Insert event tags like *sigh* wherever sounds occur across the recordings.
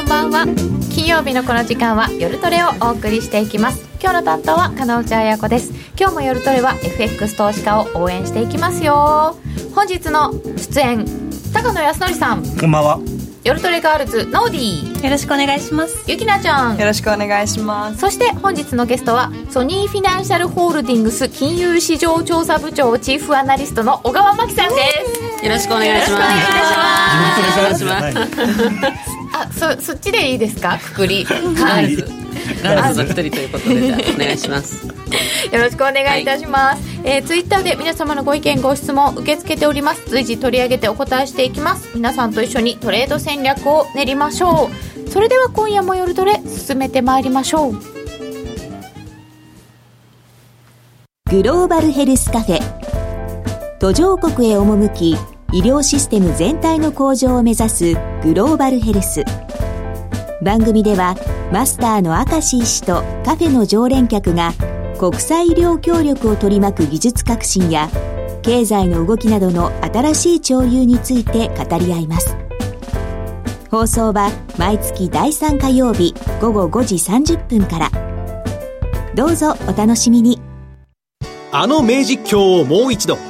こんばんは。金曜日のこの時間は夜トレをお送りしていきます。今日の担当は金内彩子です。今日も夜トレは FX 投資家を応援していきますよ。本日の出演高野康則さん。こんばんは。夜トレガールズノーディー。よろしくお願いします。ゆきなちゃん。よろしくお願いします。そして本日のゲストはソニーフィナンシャルホールディングス金融市場調査部長チーフアナリストの小川真紀さんです。よろしくお願いします。よろしくお願いします。あそそっちでいいですか？くくり。ガールズ。ガールズの一人ということで、じゃあお願いします。*laughs* よろしくお願いいたします、えー、ツイッターで皆様のご意見ご質問受け付けております。随時取り上げてお答えしていきます。皆さんと一緒にトレード戦略を練りましょう。それでは今夜も夜トレ進めてまいりましょう。グローバルヘルスカフェ。途上国へ赴き医療システム全体の向上を目指すグローバルヘルス。番組ではマスターの明石医師とカフェの常連客が国際医療協力を取り巻く技術革新や経済の動きなどの新しい潮流について語り合います。放送は毎月第3火曜日午後5時30分から。どうぞお楽しみに。あの名実況をもう一度。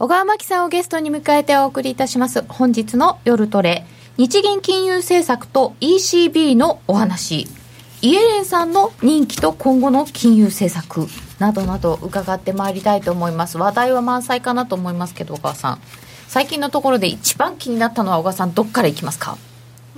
小川真紀さんをゲストに迎えてお送りいたします。本日の夜トレ。日銀金融政策と ECB のお話。イエレンさんの任期と今後の金融政策。などなど伺ってまいりたいと思います。話題は満載かなと思いますけど小川さん。最近のところで一番気になったのは小川さんどっからいきますか？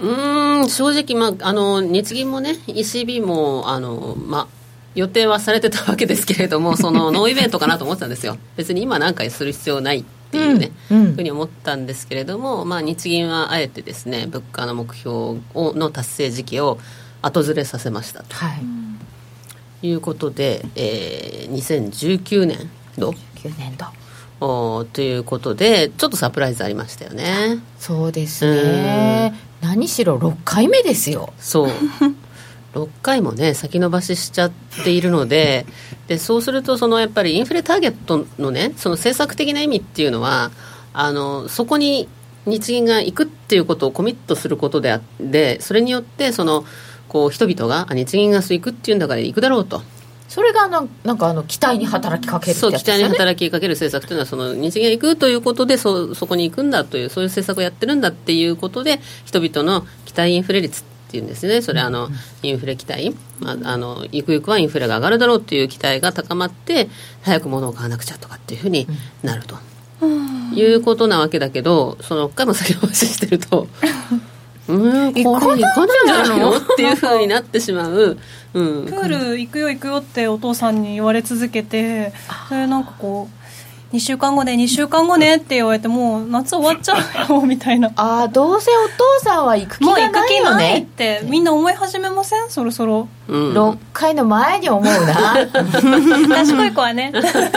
うん正直、まあ、あの日銀もね ECB もあの、まあ、予定はされてたわけですけれども *laughs* そのノーイベントかなと思ってたんですよ。別に今何かする必要ないっていうね、うんうん、ふうに思ったんですけれども、まあ、日銀はあえてですね物価の目標をの達成時期を後ずれさせましたと、はい、いうことで、えー、2019年度9年度おということでちょっとサプライズありましたよね。そうですね、何しろ6回目ですよ。そう *laughs* 6回もね先延ばししちゃっているのででそうするとそのやっぱりインフレターゲットのねその政策的な意味っていうのはあのそこに日銀が行くっていうことをコミットすることであってそれによってそのこう人々が日銀が行くっていうんだから行くだろうと。それがなんなんかあの期待に働きかける、ね、そう期待に働きかける政策というのはその日銀が行くということでそそこに行くんだというそういう政策をやってるんだっていうことで人々の期待インフレ率っていうんですね。それあの、インフレ期待、まあ、あのゆくゆくはインフレが上がるだろうという期待が高まって早く物を買わなくちゃとかっていうふうになると、いうことなわけだけどその回も先延ばししてると。*laughs* うん、これ行かないんじゃないの？っていうふうになってしまう、うん、プール行くよ行くよってお父さんに言われ続けてそれなんかこう2週間後ね2週間後ねって言われてもう夏終わっちゃうよみたいな。*laughs* ああどうせお父さんは行く気がないよね。ってみんな思い始めません？そろそろ、うん、6回の前に思うな。賢い子はね。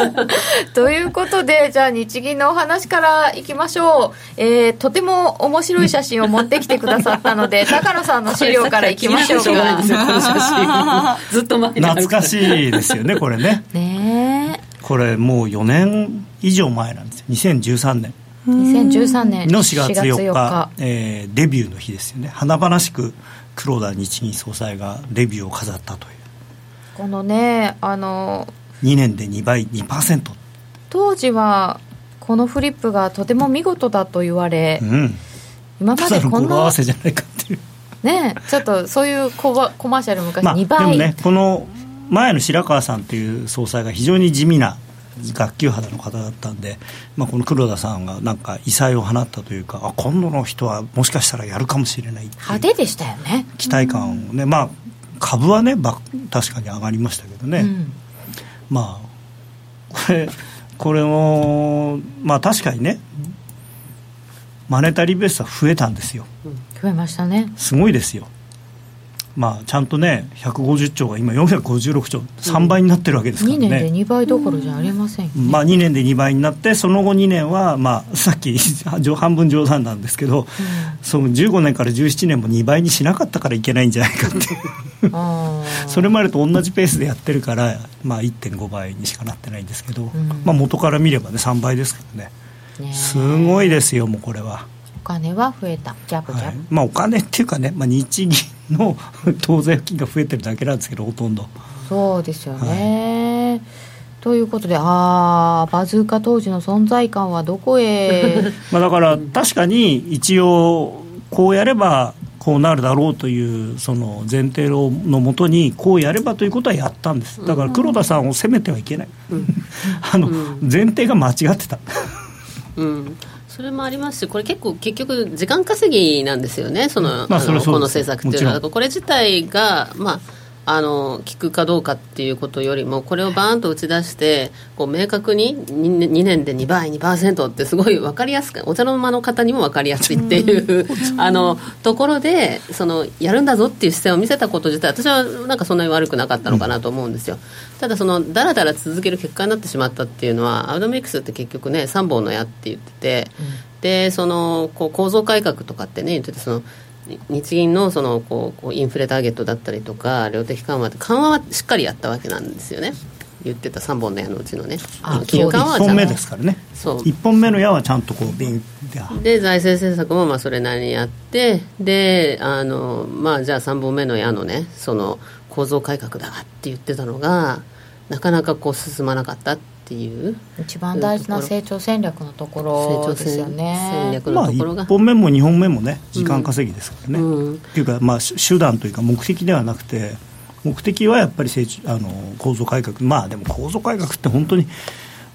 *laughs* ということでじゃあ日銀のお話からいきましょう、えー、とても面白い写真を持ってきてくださったので *laughs* 高野さんの資料からいきましょうか。ずっと前懐かしいですよねこれね。ねこれもう4年以上前なんですよ。2013年。2013年。の4月4日 ,4 日、えー、デビューの日ですよね。華々しく黒田日銀総裁がデビューを飾ったという。このねあの2年で2倍2%当時はこのフリップがとても見事だと言われ、うん、今までこんな合わせじゃないかっていう。ねちょっとそういうココマーシャル昔2倍、まあ、でもねこの前の白川さんという総裁が非常に地味な学級肌の方だったんで、まあ、この黒田さんがなんか異彩を放ったというかあ今度の人はもしかしたらやるかもしれない派手でしたよね。期待感をね、まあ株はね確かに上がりましたけどね、うん、まあこれこれもまあ確かにねマネタリーベースは増えたんですよ。増えましたね。すごいですよまあ、ちゃんとね、150兆が今、456兆、3倍になってるわけですからね、2年で2倍どころじゃありません、ね、まあ、2年で2倍になって、その後2年は、まあ、さっき *laughs* 半分冗談なんですけど、うん、その15年から17年も2倍にしなかったからいけないんじゃないかって。*laughs* それまでと同じペースでやってるから、まあ、1.5倍にしかなってないんですけど、うん、まあ、元から見ればね、3倍ですからね、ねすごいですよ、もうこれは。お金は増えた、ジャブジャブ、はい、まあ、お金っていうかね、まあ、日銀の *laughs* 当座預金が増えてるだけなんですけど、ほとんど。そうですよね、はい、ということで、ああ、バズーカ当時の存在感はどこへ？*laughs* まあだから、確かに一応、こうやればこうなるだろうというその前提のもとにこうやればということはやったんです。だから黒田さんを責めてはいけない、うん、*laughs* あの、前提が間違ってた。うんそれもありますし、これ結構、結局、時間稼ぎなんですよね、その、まあ、のこの政策っていうのは、これ自体が、まあ、あの効くかどうかっていうことよりもこれをバーンと打ち出してこう明確に 2, 2年で2倍2%ってすごい分かりやすくお茶の間の方にも分かりやすいっていうあのところでそのやるんだぞっていう姿勢を見せたこと自体私はなんかそんなに悪くなかったのかなと思うんですよ、ただそのだらだら続ける結果になってしまったっていうのはアウドミックスって結局ね3本の矢って言ってて、でそのこう構造改革とかってね言っててその日銀のそのこうインフレターゲットだったりとか量的緩和って緩和はしっかりやったわけなんですよね。言ってた3本の矢のうちのね。金融緩和は1本目ですからね。そう。1本目の矢はちゃんとこうビンで財政政策もまあそれなりにやってであのまあじゃあ3本目の矢のねその構造改革だって言ってたのがなかなかこう進まなかったっていう。一番大事な成長戦略のところですよね。戦略のところが、まあ、1本目も2本目もね時間稼ぎですからね、うん。うん、っていうか、まあ、手段というか目的ではなくて目的はやっぱり成長あの構造改革。まあでも構造改革って本当に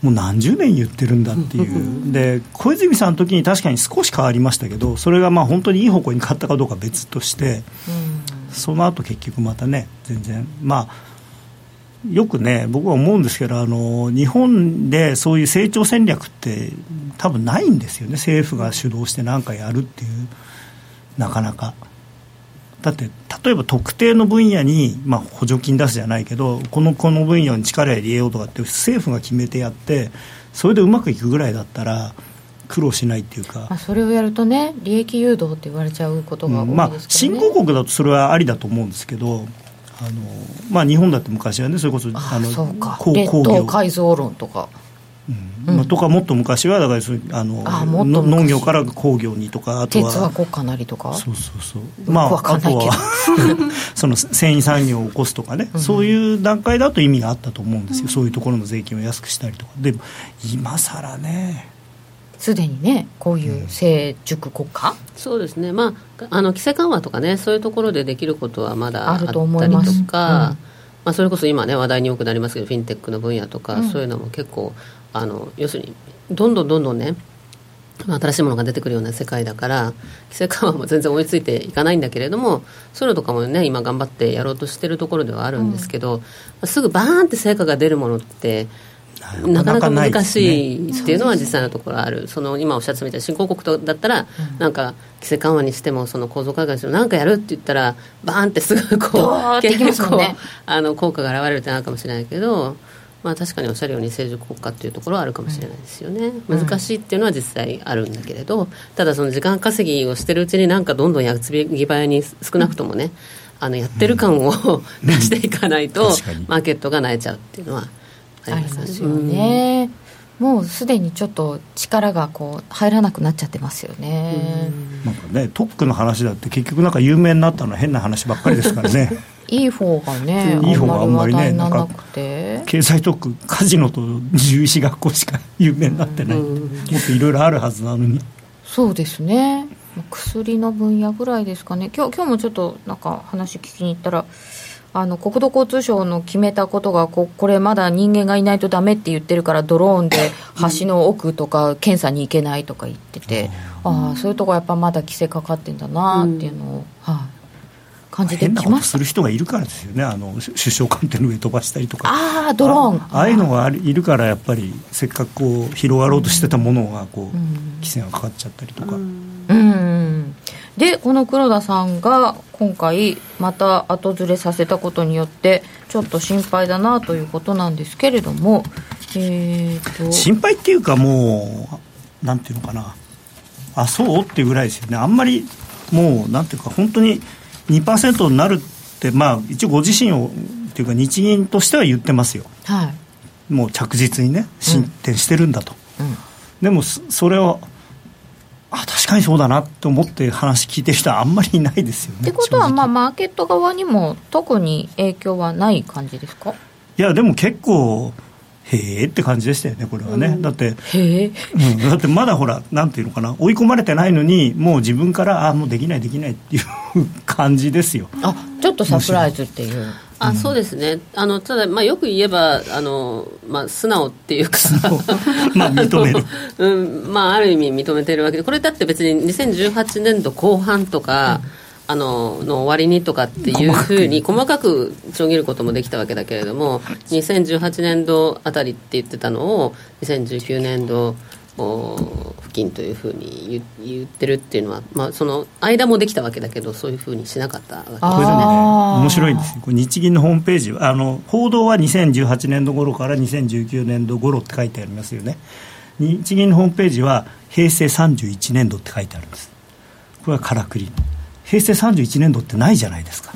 もう何十年言ってるんだっていう。で小泉さんの時に確かに少し変わりましたけどそれがまあ本当にいい方向に変わったかどうか別として、うん、その後結局またね全然まあよくね、僕は思うんですけどあの、日本でそういう成長戦略って多分ないんですよね、政府が主導して何かやるっていう、なかなか。だって例えば特定の分野に、まあ、補助金出すじゃないけどこのこの分野に力入れようとかって政府が決めてやってそれでうまくいくぐらいだったら苦労しないっていうか、まあ、それをやるとね利益誘導って言われちゃうことが多いですけど、ね、まあ、新興国だとそれはありだと思うんですけどあのまあ、日本だって昔はねそれこそあの工業。改造論とか。うん。まあ、とかもっと昔はだからあのあ農業から工業にとかあとは鉄は国家なりとか？そうそうそう。まああとは *laughs* その繊維産業を起こすとかね、うん、そういう段階だと意味があったと思うんですよ、うん、そういうところの税金を安くしたりとか。でも今更ねすでにねこういう成熟国家、そうですね。まああの規制緩和とかねそういうところでできることはまだあったりとかまあ、それこそ今ね話題によくなりますけどフィンテックの分野とか、うん、そういうのも結構あの要するにどんどんどんどんね新しいものが出てくるような世界だから規制緩和も全然追いついていかないんだけれどもそういうのとかもね今頑張ってやろうとしてるところではあるんですけど、うん、すぐバーンって成果が出るものってなかなか難しいっていうのは実際のところある、その今おっしゃったみた新興国とだったら、なんか規制緩和にしてもその構造改革にしても何かやるって言ったらバーンってすぐこう結構、あの効果が現れるってなるかもしれないけど。まあ、確かにおっしゃるように成熟国家っていうところはあるかもしれないですよね、うん、難しいっていうのは実際あるんだけれどただその時間稼ぎをしてるうちになんかどんどんやつぎ早に少なくともねあのやってる感を *laughs* 出していかないと、マーケットが萎えちゃうっていうのはありますよね、うん、もうすでにちょっと力がこう入らなくなっちゃってますよね、なんかねトックの話だって結局なんか有名になったのは変な話ばっかりですからね。いい方がねいい方があんまりねなんか経済特区カジノと獣医師学校しか有名になってない、もっといろいろあるはずなのに。そうですね。薬の分野ぐらいですかね。今日今日もちょっとなんか話聞きに行ったらあの国土交通省の決めたことがここれまだ人間がいないとダメって言ってるからドローンで橋の奥とか検査に行けないとか言ってて、ああそういうとこやっぱまだ規制かかってんだなっていうのを、はい、あ、感じてきましする人がいるからですよね。あの首相官邸の上飛ばしたりとか。ああドローン。ああいうのがいるからやっぱりせっかくこう広がろうとしてたものがこう、うん。規制がかかっちゃったりとか、うんでこの黒田さんが今回また後ずれさせたことによってちょっと心配だなということなんですけれどもえー、と。心配っていうかもうなんていうのかな。あそうっていうぐらいですよね。あんまりもうなんていうか本当に2%になるってまあ一応ご自身をっていうか日銀としては言ってますよ。はい。もう着実にね進展してるんだと、うん。でもそそれをあ確かにそうだなと思って話聞いてる人はあんまりいないですよね。ってことは、まあ、マーケット側にも特に影響はない感じですか？いやでも結構へえって感じでしたよねこれはね、だってへえうん、だってまだほら、なんていうのかな、追い込まれてないのに、もう自分から、あもうできない、できないっていう感じですよ。あちょっとサプライズっていうあそうですね。あのただ、まあ、よく言えばあの、まあ、素直っていうか *laughs* まあ認める。うんまあ、ある意味認めてるわけでこれだって別に2018年度後半とか、あのの終わりにとかっていうふうに細かく。ちょぎることもできたわけだけれども2018年度あたりって言ってたのを2019年度お付近というふうに言言ってるっていうのは、まあ、その間もできたわけだけどそういうふうにしなかったわけですあこれね、面白いんですよ、これ日銀のホームページはあの、報道は2018年度頃から2019年度頃って書いてありますよね、日銀のホームページは平成31年度って書いてあるんです、これはからくり、平成31年度ってないじゃないですか、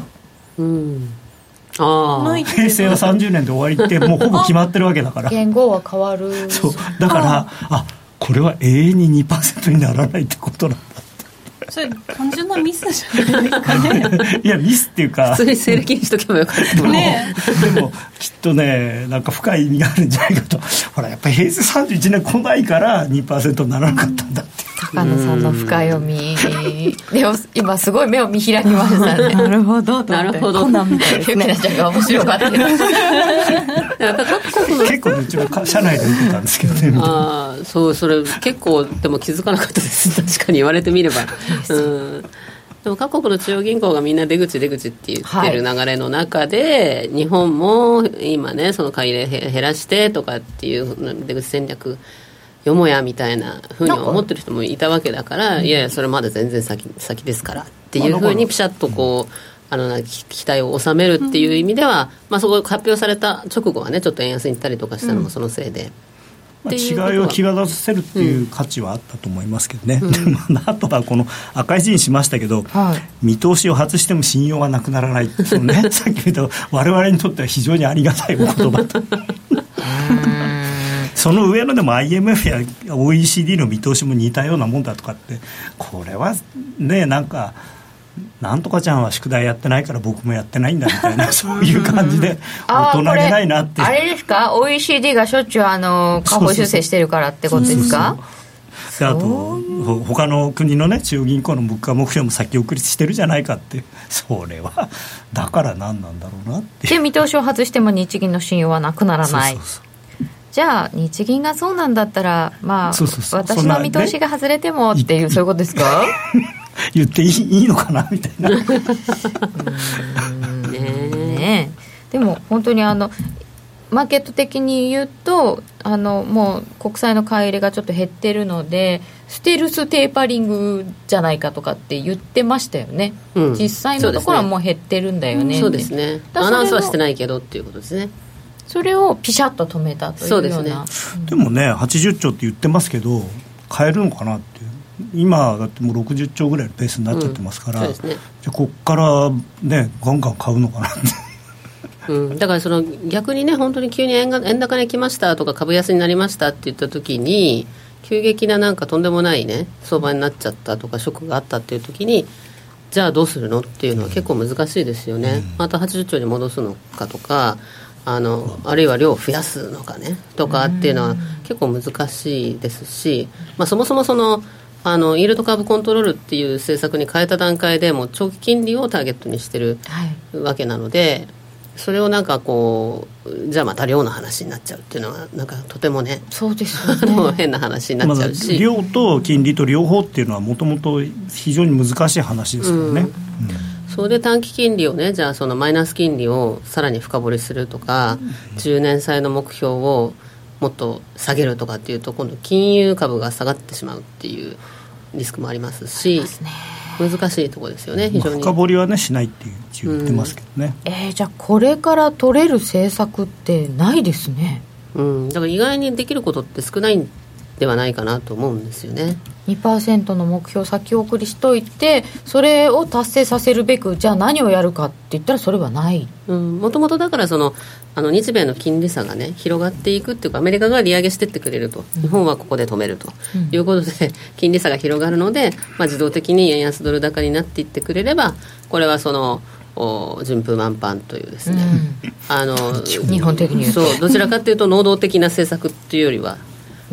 うん。あ平成は30年で終わりって、もうほぼ決まってるわけだから。言語は変わる。そう。だからあこれは永遠に2%にならないってことなんだ。それ単純なミスじゃないですかね。だいやミスっていうか普通に西暦にしとけばよかったねでもきっとねなんか深い意味があるんじゃないかと。ほらやっぱり平成31年来ないから2%にならなかったんだって高野さんの深読み。でも今すごい目を見開きましたね。なるほど。なるほど。コナンみたいですゆきなねちゃんが面白かった。*laughs* 結構ねうちもか社内で見てたんですけどね。ああそうそれ結構でも気づかなかったです。確かに言われてみればうん。でも各国の中央銀行がみんな出口出口って言ってる流れの中で、日本も今ねその買い入れへ減らしてとかっていう出口戦略よもやみたいなふうに思ってる人もいたわけだからいやいやそれまだ全然先先ですから。っていうふうにピシャッとこうあのな期期待を収めるっていう意味では、まあ、そこ発表された直後はねちょっと円安に行ったりとかしたのもそのせいで。うことは。違いを際立たせるっていう価値はあったと思いますけどね、でも *laughs* あとはこの赤い字にしましたけど、はい。見通しを外しても信用はなくならないっていうのね *laughs* さっき言った我々にとっては非常にありがたいお言葉と。*laughs* その上のでも IMF や OECD の見通しも似たようなもんだとかってこれはねなんかなんとかちゃんは宿題やってないから僕もやってないんだみたいな *laughs* そういう感じで大人げないなって。あれですか？OECD がしょっちゅうあの下方修正してるからってことですか？であとほ他の国のね中央銀行の物価目標も先送りしてるじゃないかって。それはだから何なんだろうなってで見通しを外しても日銀の信用はなくならない。そうそうそう。じゃあ日銀がそうなんだったらまあそうそうそう。私の見通しが外れてもっていうそういうことですか？言っていいいいのかなみたいな。ねでも本当にあのマーケット的に言うとあのもう国債の買い入れがちょっと減ってるのでステルステーパリングじゃないかとかって言ってましたよね、うん。実際のところはもう減ってるんだよね。そうですね。だからアナウンスはしてないけどっていうことですね。それをピシャッと止めたというような。そうでもね80兆って言ってますけど買えるのかなって。いう今だってもう60兆ぐらいのペースになっちゃってますから、うんね。じゃあこっからねガンガン買うのかなって。うん、だからその逆にね本当に急に円が円高に来ましたとか株安になりましたって言った時に急激ななんかとんでもないね相場になっちゃったとかショックがあったっていう時にじゃあどうするのっていうのは結構難しいですよね、また80兆に戻すのかとかあのあるいは量を増やすのかねとかっていうのは結構難しいですし、まあ、そもそもそのあのイールドカーブコントロールっていう政策に変えた段階でもう長期金利をターゲットにしてるはい。わけなのでそれをなんかこうじゃあまた量の話になっちゃうっていうのはなんかとてもねそうですね。*laughs* の変な話になっちゃうし、量と金利と両方っていうのはもともと非常に難しい話ですからね、それで短期金利をねじゃあそのマイナス金利をさらに深掘りするとか、10年債の目標をもっと下げるとかっていうと今度金融株が下がってしまうっていうリスクもありますし難しいところですよね非常に、まあ、深掘りはねしないっていう一応言ってますけどね、うん、えー、じゃあこれから取れる政策ってないですね。うん。だから意外にできることって少ないんではないかなと思うんですよね。2%の目標先送りしといてそれを達成させるべくじゃあ何をやるかって言ったらそれはない。もともとだからそのあの日米の金利差がね広がっていくっていうかアメリカが利上げしてってくれると、日本はここで止めると。いうことで、金利差が広がるので、まあ、自動的に円安ドル高になっていってくれればこれはそのお順風満帆というですね、うん、あの日本的にそうどちらかというと能動的な政策っていうよりは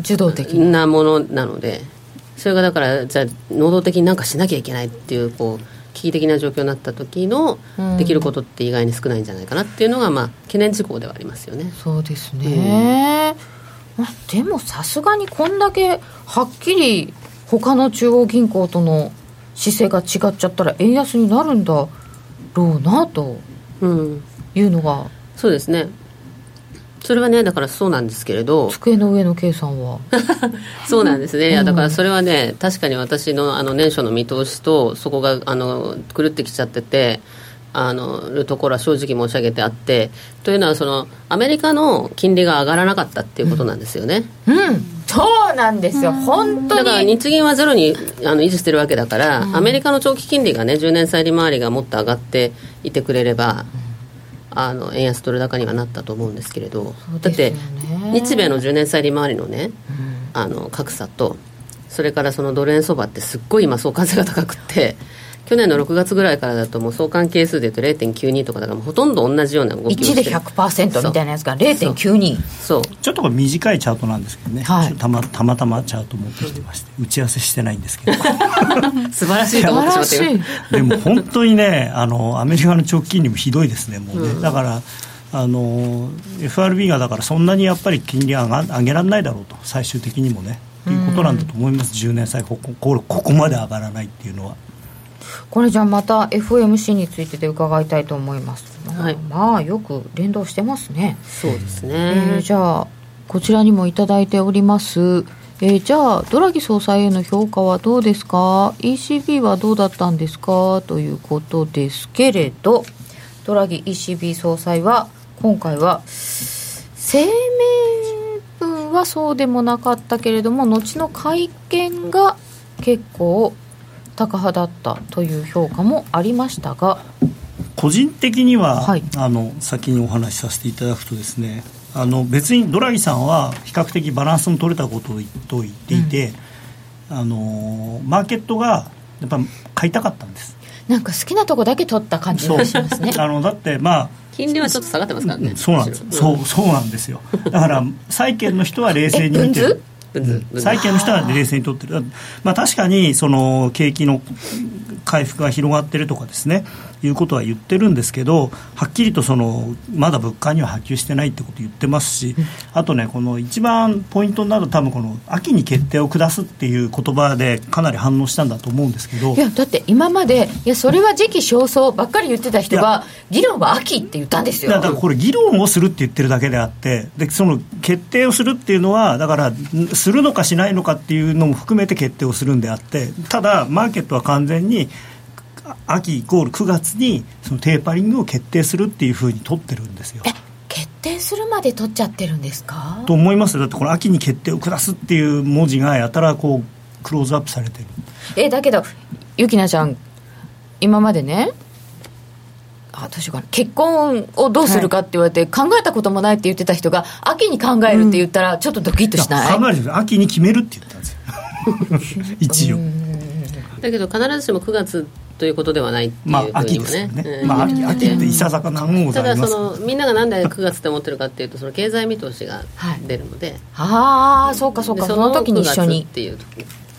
受動的な。ものなのでそれがだからじゃあ能動的になんかしなきゃいけないっていうこう危機的な状況になった時のできることって意外に少ないんじゃないかなっていうのが、まあ、懸念事項ではありますよね。そうですね、うん、でもさすがにこんだけはっきり他の中央銀行との姿勢が違っちゃったら円安になるんだろうなというのが、うん、そうですねそれはねだからそうなんですけれど。机の上の計算は？*laughs* そうなんですね、うん、だからそれはね確かに私のあの年初の見通しとそこがあの狂ってきちゃっててあのるところは正直申し上げてあってというのはそのアメリカの金利が上がらなかったっていうことなんですよね。うん、うん、そうなんですよ、本当に。だから日銀はゼロにあの維持してるわけだから、うん、アメリカの長期金利がね10年債利回りがもっと上がっていてくれれば、あの円安ドル高にはなったと思うんですけれど、ね、だって日米の10年債利回りのね、うん、あの格差とそれからそのドル円相場ってすっごい今相関性が高くて去年の6月ぐらいからだともう相関係数でいうと0.92とかだからほとんど同じような動きをして1で100%みたいなやつが0.92そう。ちょっと短いチャートなんですけどね、はい、たまたまたまチャート持ってきてまして打ち合わせしてないんですけど。*laughs* 素晴らしいと思ってしまってでも本当にねあのアメリカの長期金利もひどいですねもうね、うん、だからあの FRB がだからそんなにやっぱり金利上が上げられないだろうと最終的にもね。ということなんだと思います、10年債ここここまで上がらないっていうのは。これじゃあまた FOMC についてで伺いたいと思います、はい、まあよく連動してますね。そうですね、えー、じゃあこちらにも頂いております。えー、じゃあドラギ総裁への評価はどうですか？ECB はどうだったんですか？ということですけれどドラギ ECB 総裁は今回は声明文はそうでもなかったけれども後の会見が結構高派だったという評価もありましたが個人的には、はい、あの先にお話しさせていただくとですねあの別にドラギさんは比較的バランスの取れたことと言っていて、うん、あのマーケットがやっぱ買いたかったんです。なんか好きなとこだけ取った感じがしますね。あのだってまあ金利はちょっと下がってますからね。そうなんです、うん、そうそうなんですよ。だから債券の人は冷静に見てる債券の人は冷静に取ってる、まあ、確かにその景気の回復が広がってるとかですね。いうことは言ってるんですけどはっきりとそのまだ物価には波及してないってこと言ってますし、あとねこの一番ポイントになる多分この秋に決定を下すっていう言葉でかなり反応したんだと思うんですけど。いやだって今までいやそれは時期尚早ばっかり言ってた人が議論は秋って言ったんですよ。だからこれ議論をするって言ってるだけであってでその決定をするっていうのはだからするのかしないのかっていうのも含めて決定をするんであってただマーケットは完全に秋イコール9月にそのテーパリングを決定するっていうふうに取ってるんですよ。決定するまで取っちゃってるんですか？と思いますだってこの秋に決定を下すっていう文字がやたらこうクローズアップされてる。えだけどゆきなちゃん今までねあどうしようかな結婚をどうするかって言われて、考えたこともないって言ってた人が秋に考えるって言ったらちょっとドキッとしない、うん、考える秋に決めるって言ったんですよ。一応。だけど必ずしも9月ということではないっていうふうにもね,、まあ、秋ですね、まあ、秋秋っていささか何もございます。ただそのみんながなんで9月って思ってるかっていうとその経済見通しが出るので、はい、ああそうかそうか。その時に一緒に。っていう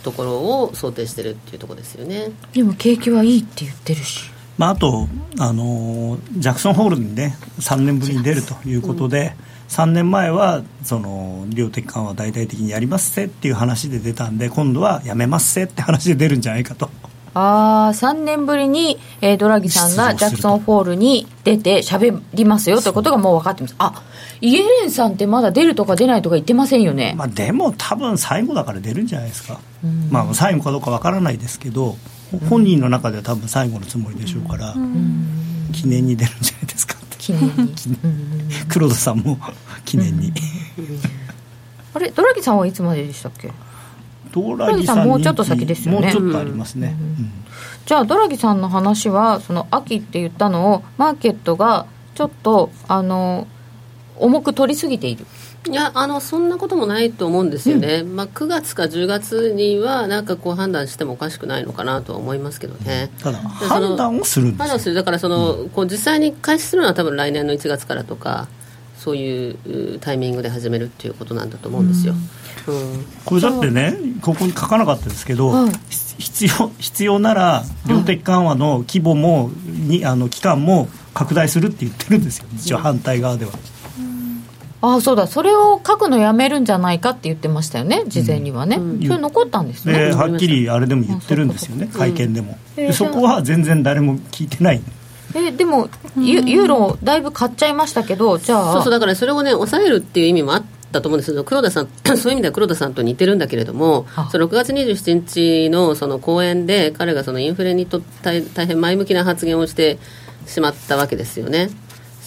ところを想定してるっていうところですよね。でも景気はいいって言ってるしまあ、あと、あのジャクソンホールにね3年ぶりに出るということで、うん、3年前はその量的緩和大々的にやりますせっていう話で出たんで今度はやめますせって話で出るんじゃないかと。ああ3年ぶりに、えー、ドラギさんがジャクソンホールに出て喋りますよということがもう分かってます。あイエレンさんってまだ出るとか出ないとか言ってませんよね、まあ、でも多分最後だから出るんじゃないですか、まあ、最後かどうか分からないですけど本人の中では多分最後のつもりでしょうから、記念に出るんじゃないですか。記念に。*laughs* 黒田さんも記念に、あれドラギさんはいつまででしたっけ？ドラギさんもうちょっと先ですよね。もうちょっとありますね、じゃあドラギさんの話はその秋って言ったのをマーケットがちょっとあの重く取りすぎているいやあのそんなこともないと思うんですよね、うん、まあ、9月か10月にはなんかこう判断してもおかしくないのかなとは思いますけどね、ただ判断をするんです判断する。だからその、うん、こう実際に開始するのは多分来年の1月からとかそういうタイミングで始めるっていうことなんだと思うんですよ、うん、これだってねここに書かなかったですけど、必要必要なら量的緩和の規模も、にあの期間も拡大するって言ってるんですよ。一応反対側では。ああそうだ。それを書くのやめるんじゃないかって言ってましたよね。事前にはね、うん、それ残ったんですね。はっきりあれでも言ってるんですよね。会見でも、うん、そこは全然誰も聞いてない。えでもユユーロだいぶ買っちゃいましたけどじゃあ。そうそうだからそれをね抑えるっていう意味もあったと思うんですけど黒田さん *clears throat* そういう意味では黒田さんと似てるんだけれどもその6月27日のその講演で彼がそのインフレにと大大変前向きな発言をしてしまったわけですよね。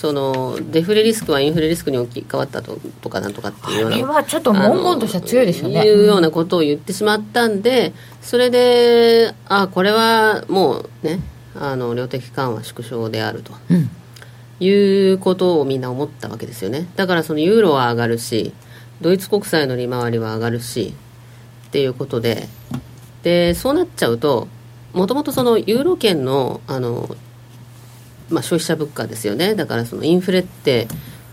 そのデフレリスクはインフレリスクに置き換わったととかなんとかっていうようなはちょっと文言としては強いですよね。いうようなことを言ってしまったんでそれであこれはもうねあの量的緩和縮小であると、うん、いうことをみんな思ったわけですよね。だからそのユーロは上がるしドイツ国債の利回りは上がるしっていうことで。でそうなっちゃうともともとそのユーロ圏のあのまあ、消費者物価ですよね。だからそのインフレって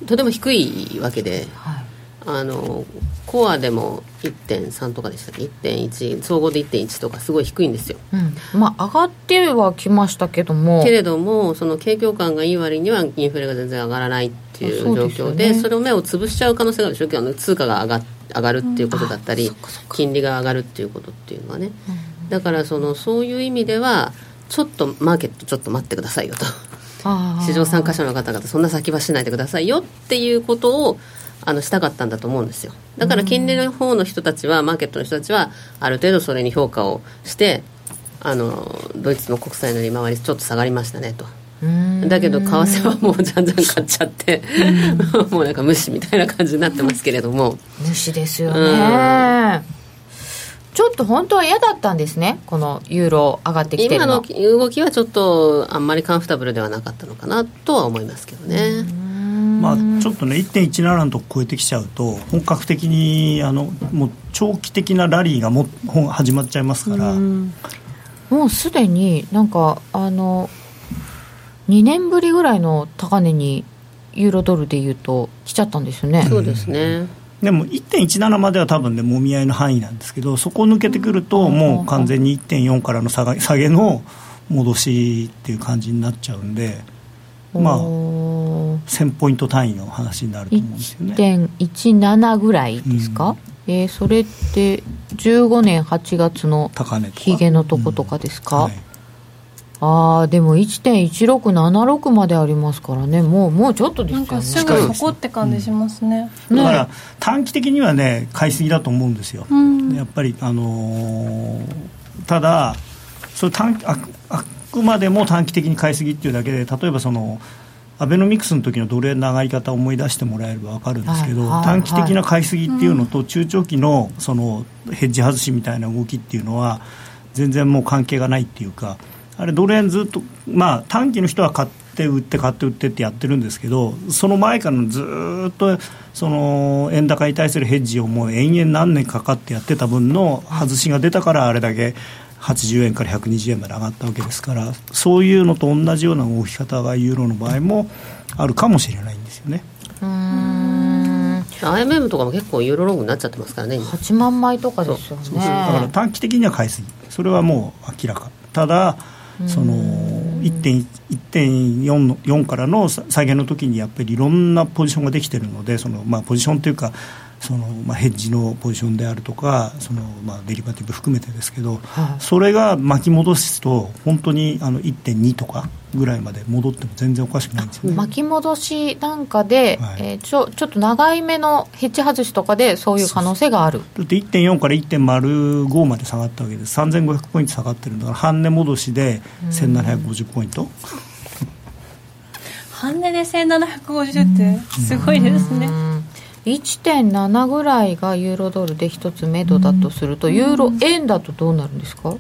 とても低いわけで、はい、あのコアでも1.3とかでしたっけ？1.1総合で1.1とかすごい低いんですよ、うん、まあ上がってはきましたけども。けれどもその景況感がいい割にはインフレが全然上がらないっていう状況で、ね、それを目を潰しちゃう可能性があるでしょ？通貨が上が上がるっていうことだったり、うん、金利が上がるっていうことっていうのはね、うん、だからそのそういう意味ではちょっとマーケットちょっと待ってくださいよと市場参加者の方々そんな先走しないでくださいよっていうことをあのしたかったんだと思うんですよ。だから金利の方の人たちはマーケットの人たちはある程度それに評価をしてあのドイツの国債の利回りちょっと下がりましたねと。だけど為替はもうじゃんじゃん買っちゃって *laughs* もうなんか無視みたいな感じになってますけれども。無視ですよね、ちょっと本当は嫌だったんですね、このユーロ上がってきて今の動きはちょっとあんまりカンフタブルではなかったのかなとは思いますけどね。まあ、ちょっとね1.17のとこ超えてきちゃうと本格的にあのもう長期的なラリーがも始まっちゃいますから。もうすでになんかあの2年ぶりぐらいの高値にユーロドルでいうと来ちゃったんですよね。そうですね、でも1.17までは多分ねもみ合いの範囲なんですけどそこを抜けてくるともう完全に1.4からの下げ下げの戻しっていう感じになっちゃうんでまあ1000ポイント単位の話になると思うんですよね。1.17ぐらいですか、うん、えー、それって15年8月のひげのとことかですか、うん。はいああでも1.1676までありますからね。もうもうちょっとですよね。なんかすぐそこって感じしますね、うん、だから短期的にはね買いすぎだと思うんですよ、うん、やっぱりあのー、ただそれ短ああくまでも短期的に買いすぎっていうだけで例えばそのアベノミクスの時のドル円の上がり方を思い出してもらえれば分かるんですけど、はいはいはい、短期的な買いすぎっていうのと中長期のそのヘッジ外しみたいな動きっていうのは全然もう関係がないっていうかあれドル円ずっと、まあ、短期の人は買って売って買って売ってってやってるんですけどその前からずっとその円高に対するヘッジをもう延々何年かかってやってた分の外しが出たからあれだけ80円から120円まで上がったわけですからそういうのと同じような動き方がユーロの場合もあるかもしれないんですよね。うん。IMM とかも結構ユーロロングになっちゃってますからね8万枚とかですよね。だから短期的には買いすぎ。それはもう明らか。ただその1.4からの再現の時にやっぱりいろんなポジションができてるのでその、まあ、ポジションというかそのまあ、ヘッジのポジションであるとかその、まあ、デリバティブ含めてですけど、はい。それが巻き戻すと本当にあの1.2とかぐらいまで戻っても全然おかしくないんですよね。巻き戻しなんかで、はい。えーちょちょっと長い目のヘッジ外しとかでそういう可能性がある。だって1.4から1.05まで下がったわけです。3500ポイント下がってるんだから半値戻しで1750ポイント、半値で1750ってすごいですね。うん1.7ぐらいがユーロドルで一つ目処だとすると、ユーロ円だとどうなるんですか？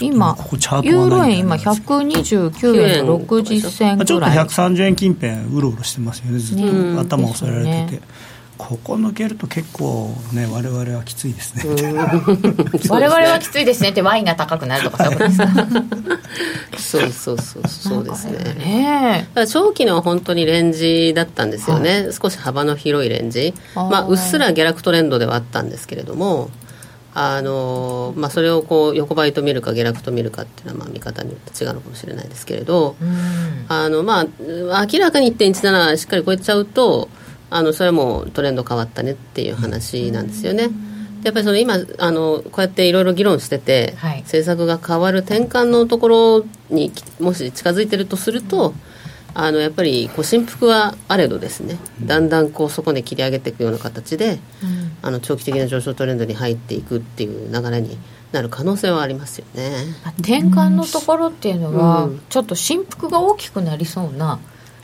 今ユーロ円今129円60銭ちょっとぐらい130円近辺うろうろしてますよねずっと、ね頭を押さえられてて、ですよここ抜けると結構ね我々はきついですね、我々はきついですね。*laughs* ってワインが高くなるとかそうですか？そうそうそうそうですね。ね。だから長期の本当にレンジだったんですよね、少し幅の広いレンジ、まあ、うっすら下落トレンドではあったんですけれども、あのまあ、それをこう横ばいと見るか下落と見るかっていうのはまあ見方によって違うのかもしれないですけれど、うん。あのまあ、明らかに1.17しっかり超えちゃうとあのそれはもうトレンド変わったねっていう話なんですよね。でやっぱりその今あのこうやっていろいろ議論してて、はい。政策が変わる転換のところにもし近づいてるとすると、あのやっぱりこう振幅はあれどですね。だんだんこうそこで切り上げていくような形で、あの長期的な上昇トレンドに入っていくっていう流れになる可能性はありますよね。まあ転換のところっていうのは、うん。ちょっと振幅が大きくなりそうな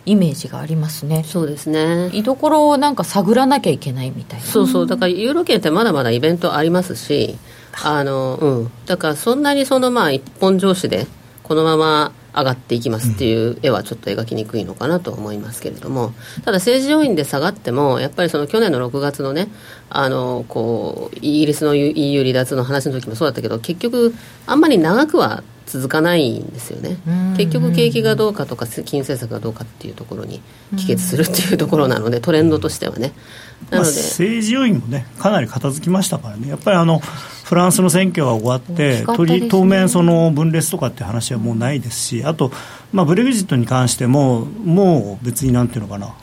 イメージがありますね。そうですね。居所をなんか探らなきゃいけないみたいな。そうそう。だからユーロ圏ってまだまだイベントありますしあ。の、うん、だからそんなにそのまあ一本上司でこのまま上がっていきますっていう絵はちょっと描きにくいのかなと思いますけれども。ただ政治要因で下がってもやっぱりその去年の6月のねあのこうイギリスの EU 離脱の話の時もそうだったけど結局あんまり長くは続かないんですよね。うん。結局景気がどうかとか金融政策がどうかっていうところに帰結するっていうところなのでトレンドとしてはね。なまあ、ので、政治要因もねかなり片付きましたからね。やっぱりあの *laughs* フランスの選挙が終わってね。当面その分裂とかっていう話はもうないですしあと、まあ、ブレグジットに関してももう別になんていうのかな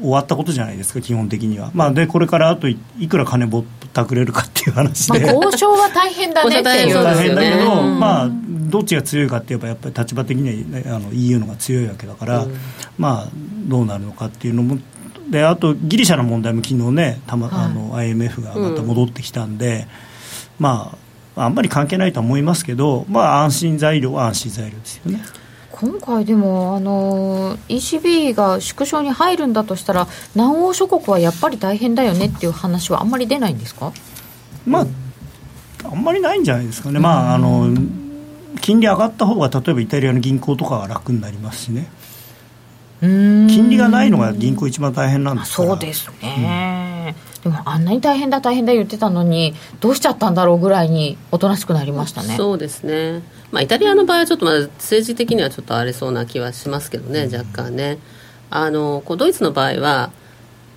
終わったことじゃないですか基本的には、まあ、でこれからあといいくら金ぼったくれるかっていう話まあ、で、交渉は大変だねっていう。交渉大変だけど、うん。まあ、どっちが強いかって言えばやっぱり立場的には、ね、あの EU の方が強いわけだから、まあ、どうなるのかっていうのもであとギリシャの問題も昨日ねたま、はい。あの IMF がまた戻ってきたんで、まあ、あんまり関係ないとは思いますけど、まあ、安心材料は安心材料ですよね。今回でもあの ECB が縮小に入るんだとしたら南欧諸国はやっぱり大変だよねっていう話はあんまり出ないんですか？まあ、あんまりないんじゃないですかね、まあ、あの金利上がった方が例えばイタリアの銀行とかは楽になりますしね、金金利がないのが銀行一番大変なんですから。そうですね、でもあんなに大変だ大変だ言ってたのにどうしちゃったんだろうぐらいにおとなしくなりましたね。そうですね、まあ、イタリアの場合はちょっとまだ政治的にはちょっと荒れそうな気はしますけどね、若干ね。あのこうドイツの場合は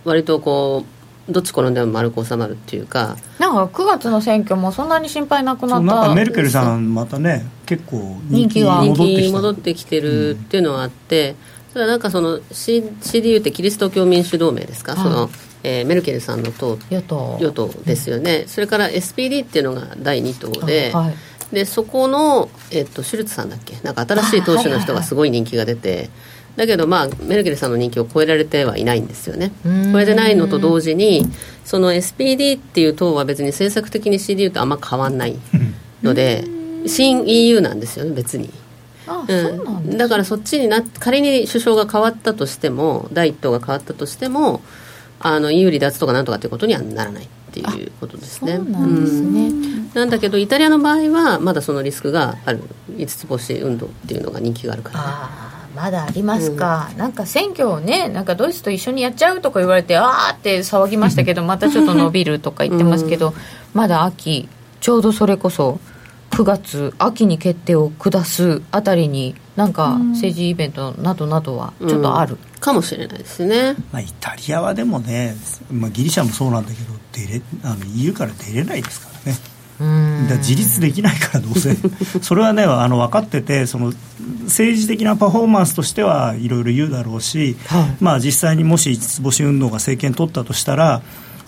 割とこうどっち転んでも丸く収まるっていうか。なんか9月の選挙もそんなに心配なくなった。なんかメルケルさん、またね、結構人気人気は人戻ってきた気戻ってきてるっていうのはあって、ただなんかその、C、CDU ってキリスト教民主同盟ですか、はい。そのえーメルケルさんの党。与党。与党ですよね、それから SPD っていうのが第2党で、あはい。でそこの、えっと、シュルツさんだっけ？なんか新しい党首の人がすごい人気が出て、だけど、まあ、メルケルさんの人気を超えられてはいないんですよね。うん。超えてないのと同時にその SPD っていう党は別に政策的に CDU とあんま変わんないので新 EU なんですよね別に。あ、うそうなんだからそっちにな仮に首相が変わったとしても第一党が変わったとしてもあの EU 離脱とかなんとかっていうことにはならないっていうことですね。そうなんですね、うんなんだけどイタリアの場合はまだそのリスクがある五つ星運動っていうのが人気があるからね。ああまだありますか、なんか選挙をねなんかドイツと一緒にやっちゃうとか言われてああって騒ぎましたけどまたちょっと伸びるとか言ってますけど、まだ秋ちょうどそれこそ9月秋に決定を下すあたりになんか政治イベントなどなどはちょっとある、かもしれないですね。まあ、イタリアはでもね、まあ、ギリシャもそうなんだけど出れあの EU から出れないですからね、だ自立できないからどうせ。*laughs* それはねあの分かっててその政治的なパフォーマンスとしてはいろいろ言うだろうし、はい。まあ、実際にもし五つ星運動が政権取ったとしたら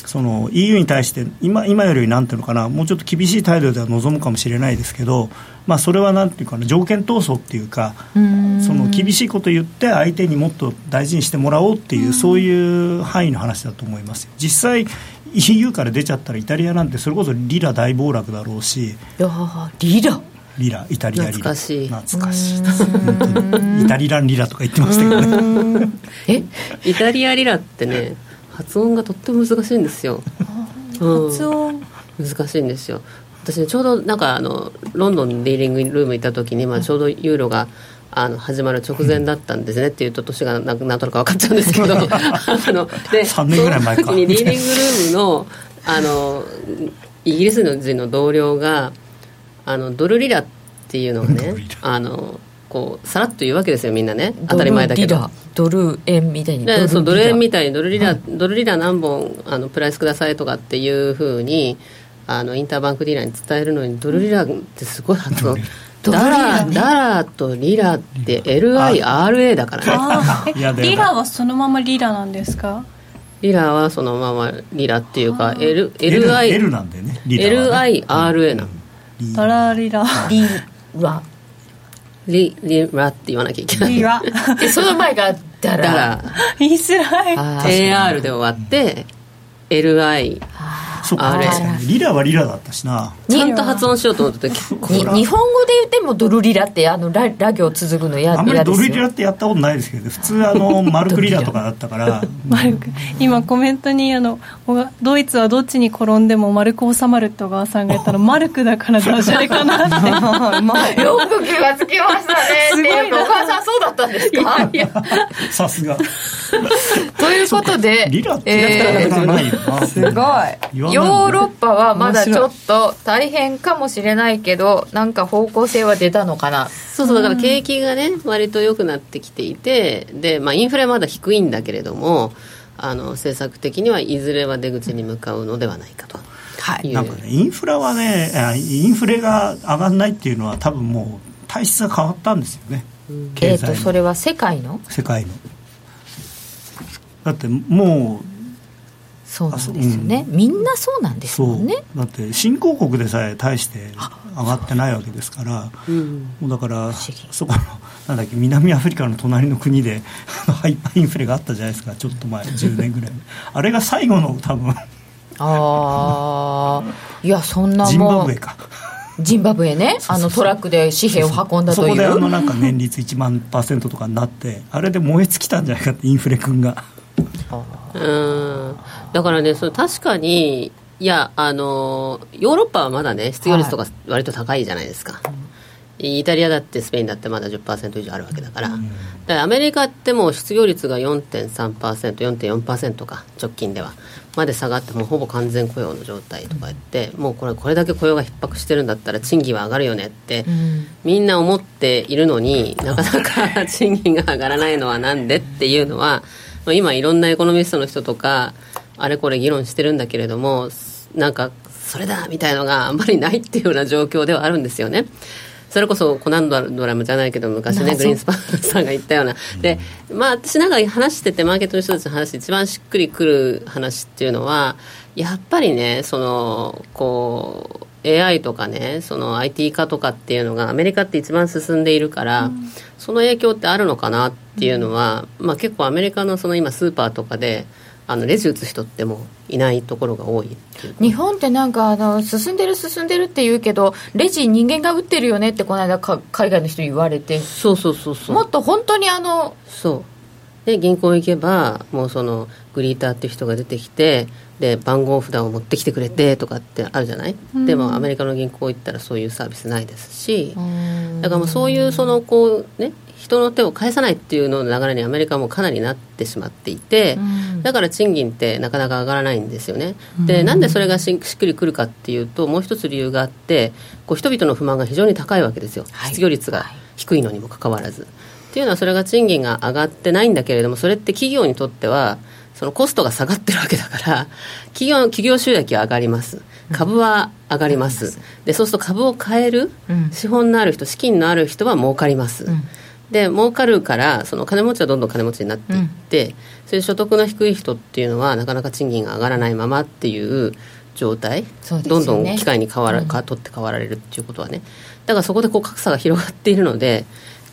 その EU に対して今今よりなんていうのかなもうちょっと厳しい態度では望むかもしれないですけど、まあ、それはなんていうかな条件闘争っていうかその厳しいこと言って相手にもっと大事にしてもらおうっていうそういう範囲の話だと思いますよ。実際 EU から出ちゃったらイタリアなんてそれこそリラ大暴落だろうしいやーリラ？リライタリアリラ。懐かしい。イタリランリラとか言ってましたけどね。*laughs* え？イタリアリラってね発音がとっても難しいんですよ、うん。発音。難しいんですよ。私ねちょうどなんかあのロンドンにディーリングルーム行った時に、まあ、ちょうどユーロがあの始まる直前だったんですね。っていうと年がなんなんとなく分かっちゃうんですけど。あので3年ぐらい前か。その時にディーリングルームのあのイギリス人の同僚があのドルリラっていうのをドねあのこうさらっと言うわけですよみんなね。当たり前だけど。ドルリラドル円みたいにでそうドル円みたたいにドルリラ、ドルリラ何本あのプライスくださいとかっていうふうにあのインターバンクディーラーに伝えるのにドルリラってすごい発音。ドルリダラね。ラダラとリラって LIRA だからね。*laughs* リラはそのままリラなんですか？リラはそのままリラっていうか L L, LI L なんでね。リラはね。LIRA なの。リダラリラ。リラリリラって言わなきゃいけない。リラ *laughs* でその前がダラダラ言いづらい。AR で終わって LI そうか。あれ。リラはリラだったしな。ちゃんと発音しようと思った時。*laughs* に日本語で言ってもドルリラってあのララ行続くのやあんまりドルリラってやったことないですけど普通あの *laughs* マルクリラとかだったから。*laughs* マルク今コメントにあの小川ドイツはどっちに転んでも丸く収まるって小川さんが言ったらマルクだからダジャレかなって。よく気がつきましたねすごいなっていうかお母さんそうだったんですか？さすが。ということでリラってやったことないよな、すごい。言わないヨーロッパはまだちょっと大変かもしれないけどなんか方向性は出たのかな。そうそうだから景気がね割と良くなってきていてで、まあ、インフレはまだ低いんだけれどもあの政策的にはいずれは出口に向かうのではないかと。い。う、なんかねインフラはねあインフレが上がんないっていうのは多分もう体質が変わったんですよね、え経済の。っとそれは世界の？世界の。だってもうそうなんですよね、みんなそうなんですもんね。だって新興国でさえ大して上がってないわけですからうん。もうだから議。そこのなんだっけ南アフリカの隣の国で *laughs* ハイパーインフレがあったじゃないですか。ちょっと前10年ぐらいあれが最後の多分。ああいやそんなジンバもうブエか。ジンバブエね。あのトラックで紙幣を運んだといそこであのうなんか年率1万パーセントとかになってあれで燃え尽きたんじゃないかってインフレ君がうん。だからねそれ確かにいやあのヨーロッパはまだね失業率とか割と高いじゃないですか、イタリアだってスペインだってまだ10%以上あるわけだから,、だからアメリカってもう失業率が 4.3%4.4% か直近では。まで下がってもうほぼ完全雇用の状態とか言ってもうこれこれだけ雇用が逼迫してるんだったら賃金は上がるよねって、みんな思っているのになかなか賃金が上がらないのはなんでっていうのはまあ今いろんなエコノミストの人とかあれこれ議論してるんだけれどもなんかそれだみたいのがあんまりないっていうような状況ではあるんですよね。それこそコナンドラムじゃないけど昔ねグリーンスパンさんが言ったようなでまあ私なんか話しててマーケットの人たちの話で一番しっくりくる話っていうのはやっぱりねそのこう AI とかねその IT 化とかっていうのがアメリカって一番進んでいるから、その影響ってあるのかなっていうのは、まあ、結構アメリカのその今スーパーとかであのレジ打つ人ってもういないところが多い日本ってなんかあの進んでる進んでるって言うけどレジ人間が打ってるよねってこの間か海外の人に言われて。そうそうそうそう。もっと本当にあのそうで銀行行けばもうそのグリーターっていう人が出てきてで番号札を持ってきてくれてとかってあるじゃない、でもアメリカの銀行行ったらそういうサービスないですしだからもうそういうそのこうね人の手を返さないっていうのの流れにアメリカはもうかなりなってしまっていて、だから賃金ってなかなか上がらないんですよね。でなんでそれがししっくりくるかっていうともう一つ理由があってこう人々の不満が非常に高いわけですよ、失業率が低いのにもかかわらず。っていうのはそれが賃金が上がってないんだけれどもそれって企業にとってはそのコストが下がってるわけだから *laughs* 企業企業収益は上がります。株は上がります、でそうすると株を買える、うん。資本のある人資金のある人は儲かります、ん。で儲かるからその金持ちはどんどん金持ちになっていって、そういう所得の低い人っていうのはなかなか賃金が上がらないままっていう状態、そうですどんどん機会に変わら、か取って変わられるっていうことはね。だからそこでこう格差が広がっているので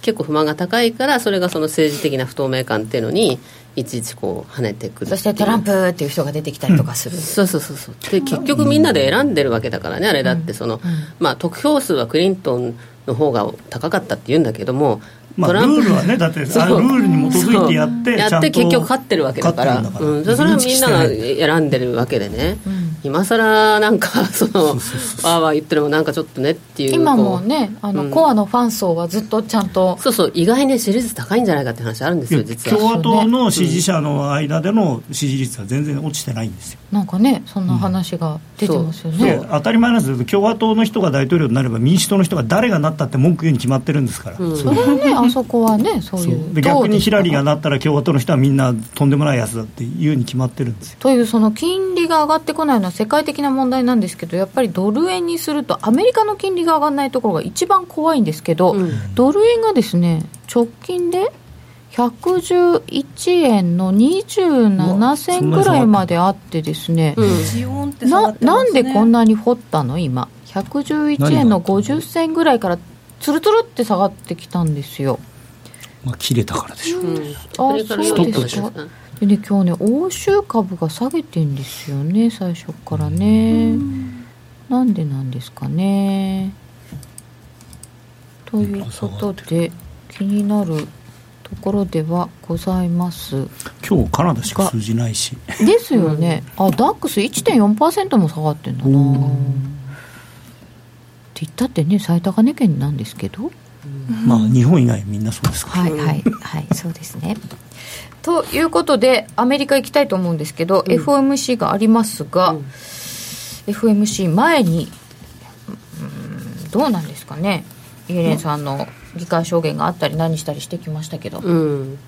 結構不満が高いからそれがその政治的な不透明感っていうのにいちいちこう跳ねてくるそしてトランプっていう人が出てきたりとかする、そうそうそうそう。で結局みんなで選んでるわけだからねあれだってその、まあ、得票数はクリントンの方が高かったって言うんだけども、まあ、ルールはねだって *laughs* ルールに基づいてやってやって結局勝ってるわけだから。うん、それはみんなが選んでるわけでね、今さらなんか *laughs* その *laughs* わーわー言ってるのもなんかちょっとねっていう今もねあの、うん。コアのファン層はずっとちゃんと。そうそう意外に支持率高いんじゃないかって話あるんですよ実は。共和党の支持者の間での支持率は全然落ちてないんですよ。なんかねそんな話が出てますよね、で当たり前なんですけど共和党の人が大統領になれば民主党の人が誰がなったって文句言うに決まってるんですから、うん。それはねあそこはね *laughs* そう。いうで逆にヒラリーがななったら共和党の人はみんなとんでもないやつだって言うに決まってるんですよ。というその金利が上がってこないのは世界的な問題なんですけどやっぱりドル円にするとアメリカの金利が上がらないところが一番怖いんですけど、うん。ドル円がですね直近で111円の27銭ぐらいまであってですね、うん。ななんでこんなに掘ったの？今。111円の50銭ぐらいからつるつるって下がってきたんですよ。まあ切れたからでしょ。う、うん。あそうですか？でね今日ね欧州株が下げてんですよね最初からね。なんでなんですかね。ということで気になるところではございます。今日カナダしか数字ないし。ですよね、あダックス1.4%も下がってんだな。って言ったってね最高値圏なんですけど。まあ日本以外みんなそうですから、はいはいはいそうですねということでアメリカ行きたいと思うんですけど、FOMC がありますが、FOMC 前にうんどうなんですかね。イエレンさんの議会証言があったり何したりしてきましたけど、うん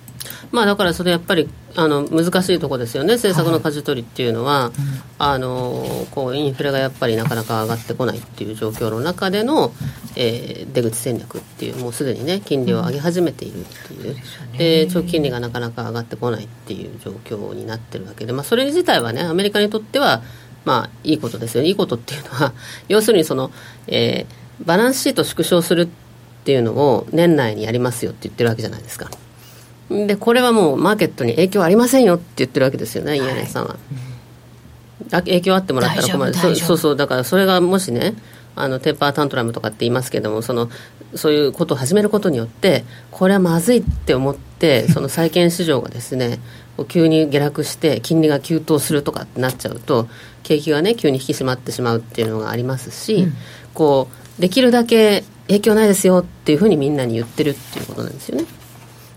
まあ、だからそれやっぱりあの難しいところですよね、政策の舵取りっていうのは、あのこうインフレがやっぱりなかなか上がってこないっていう状況の中での、えー出口戦略っていう、もうすでにね、金利を上げ始めているっていう、で長期金利がなかなか上がってこないっていう状況になってるわけで、まあ、それ自体はね、アメリカにとっては、まあ、いいことですよ、いいことっていうのは、*laughs* 要するにその、えーバランスシートを縮小するっていうのを年内にやりますよって言ってるわけじゃないですか。でこれはもうマーケットに影響ありませんよって言ってるわけですよね、イエレンさんは。あ影響あってもらったら困るそそうそうだからそれがもしねあのテンパータントラムとかって言いますけどもそのそういうことを始めることによってこれはまずいって思ってその債券市場がですね急に下落して金利が急騰するとかってなっちゃうと景気がね急に引き締まってしまうっていうのがありますし、こうできるだけ影響ないですよっていうふうにみんなに言ってるっていうことなんですよね。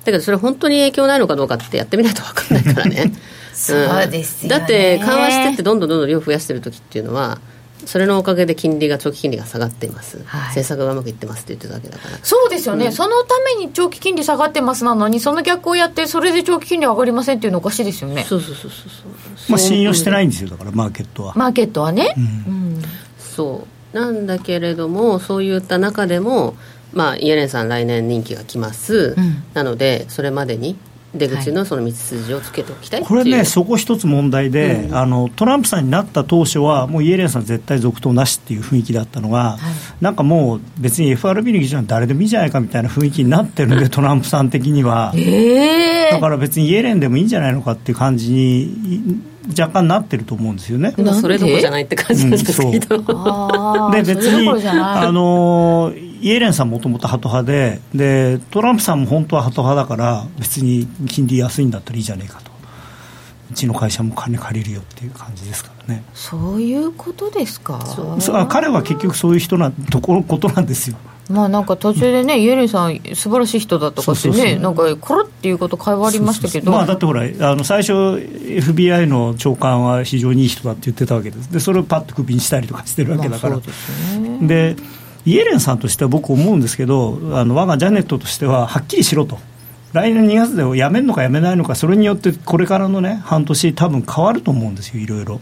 だけどそれ本当に影響ないのかどうかってやってみないと分かんないからね。*laughs* そうですよね。だって緩和してってどんどんどんどん量増やしてる時っていうのはそれのおかげで金利が長期金利が下がっています、はい。政策がうまくいってますって言ってるわけだから。そうですよね、そのために長期金利下がってますなのにその逆をやってそれで長期金利上がりませんっていうのおかしいですよね。そうそうそうそうそう。まあ、信用してないいんですよだからマーケットは、マーケットはね、うん。うん。そう。なんだけれどもそういった中でもまあイエレンさん来年任期が来ます、うん。なのでそれまでに出口のその道筋をつけておきたいいう、これね、そこ一つ問題で、あの、トランプさんになった当初は、もうイエレンさん絶対続投なしっていう雰囲気だったのが、なんかもう別に FRB の議長は誰でもいいじゃないかみたいな雰囲気になってるんで、トランプさん的には。えだから別にイエレンでもいいんじゃないのかっていう感じに若干なってると思うんですよね。まあそれどころじゃないって感じなんですけど、あで別にあのイエレンさんもともとハト派ででトランプさんも本当はハト派だから別に金利安いんだったらいいじゃねえかと。うちの会社も金借りるよっていう感じですからね。そういうことですか？そうあ彼は結局そういう人なところことなんですよまあなんか途中でね、イエレンさん素晴らしい人だとかってねなんかコロっていうこと会話ありましたけど。まあ、だってほらあの最初 FBI の長官は非常にいい人だって言ってたわけです。でそれをパッとクビにしたりとかしてるわけだから、まあね。でイエレンさんとしては僕思うんですけどあの我がジャネットとしてははっきりしろと。来年2月で辞めるのか辞めないのかそれによってこれからのね半年多分変わると思うんですよいろいろ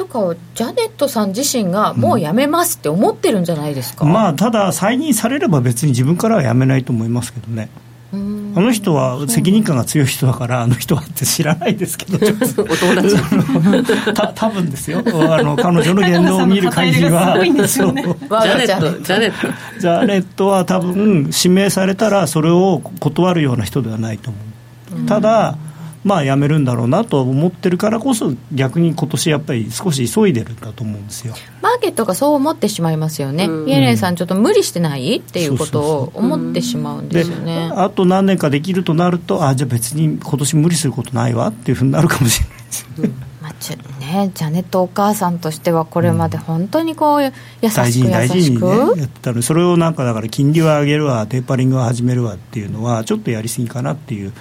とかジャネットさん自身がもう辞めますって思ってるんじゃないですか、まあただ再任されれば別に自分からは辞めないと思いますけどね。うん。あの人は責任感が強い人だからあの人はって知らないですけど *laughs* ちょっと。お友達た多分ですよ。あの彼女の言動を見る限りはね。そう。わジャネットジャネット。ジャネットは多分指名されたらそれを断るような人ではないと思う、ただまあ辞めるんだろうなと思ってるからこそ逆に今年やっぱり少し急いでるんだと思うんですよ。マーケットがそう思ってしまいますよね、うん。イエレンさん、ちょっと無理してないっていうことを思ってしまうんですよね。あと何年かできるとなるとあじゃあ別に今年無理することないわっていうふうになるかもしれないですよねまあちゅね、ジャネットお母さんとしてはこれまで本当にこう優しく大事に大事にねく、やってたのにそれをなんかだから金利は上げるわテーパリングは始めるわっていうのはちょっとやりすぎかなっていう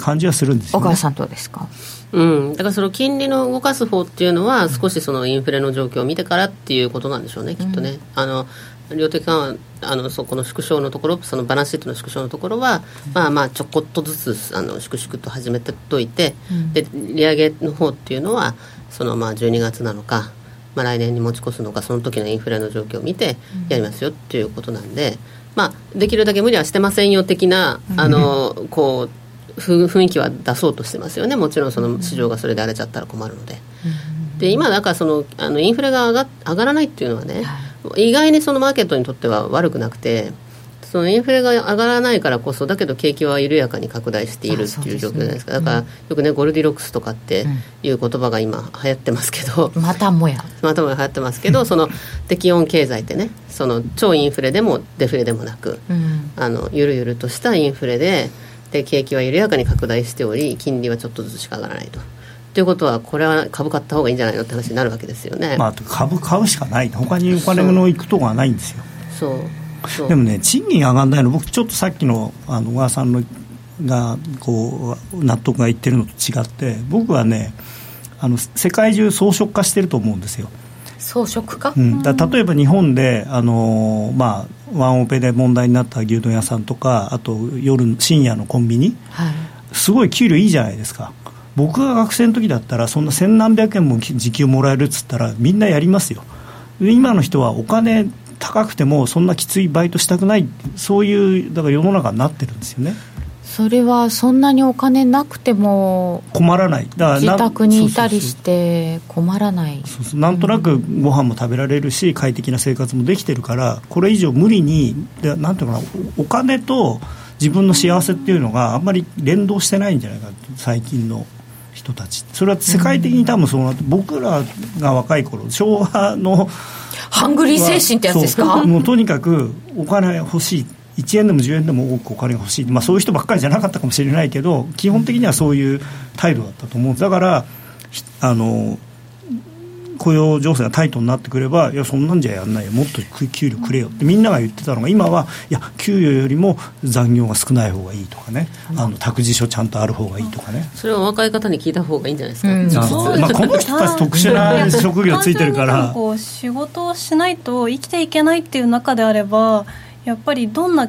感じはするんですよね。お母さんどうですか？うん、だからその金利の動かす方っていうのは少しそのインフレの状況を見てからっていうことなんでしょうね、きっとね。あの量的緩和あのそこの縮小のところそのバランスシートの縮小のところは、まあまあちょこっとずつあの粛々と始めてといて、で利上げの方っていうのはそのまあ12月なのか、まあ、来年に持ち越すのかその時のインフレの状況を見てやりますよっていうことなんで、まあ、できるだけ無理はしてませんよ的なあのこうふ雰囲気は出そうとしてますよね。もちろんその市場がそれで荒れちゃったら困るので。で今、だからそのあのインフレが上が上がらないっていうのはね、意外にそのマーケットにとっては悪くなくて、そのインフレが上がらないからこそ、だけど景気は緩やかに拡大しているっていう状況じゃないですか、だからよくね、ゴルディロックスとかっていう言葉が今、流行ってますけど、またもや。またも流行ってますけど、その適温経済ってね、その超インフレでもデフレでもなく、うん。あのゆるゆるとしたインフレでで景気は緩やかに拡大しており金利はちょっとずつしか上がらないと。ということはこれは株買った方がいいんじゃないのって話になるわけですよね。まあ、株買うしかない他にお金の行くとこがないんですよ。そう。そう。でもね賃金上がらないの。僕ちょっとさっきのあの小川さんのがこう納得がいってるのと違って僕はねあの世界中装飾化してると思うんですよ装飾か、うん、だ例えば日本で、あのーまあ、ワンオペで問題になった牛丼屋さんとかあと夜深夜のコンビニ。はい。すごい給料いいじゃないですか。僕が学生の時だったらそんな千何百円も時給もらえるっつったらみんなやりますよ。で今の人はお金高くてもそんなきついバイトしたくないそういうだから世の中になってるんですよねそれはそんなにお金なくても困らない。だから自な宅にいたりして困らない。そうそう。なんとなくご飯も食べられるし快適な生活もできてるからこれ以上無理にでなんていうのかなおお金と自分の幸せっていうのがあんまり連動してないんじゃないか最近の人たちそれは世界的に多分そうなって僕らが若い頃昭和のハングリー精神ってやつですか？もうとにかくお金欲しい1円でも10円でも多くお金が欲しい、まあ、そういう人ばっかりじゃなかったかもしれないけど基本的にはそういう態度だったと思う。んですだからひあの雇用情勢がタイトになってくればいやそんなんじゃやんないよ。もっと給料くれよってみんなが言ってたのが今はいや給与よりも残業が少ない方がいいとかね。あの託児所ちゃんとある方がいいとかね。それは若い方に聞いた方がいいんじゃないですか、うん。あそう。ですまあ、この人たち特殊な職業ついてるから。仕事をしないと生きていけないっていう中であればやっぱりどんな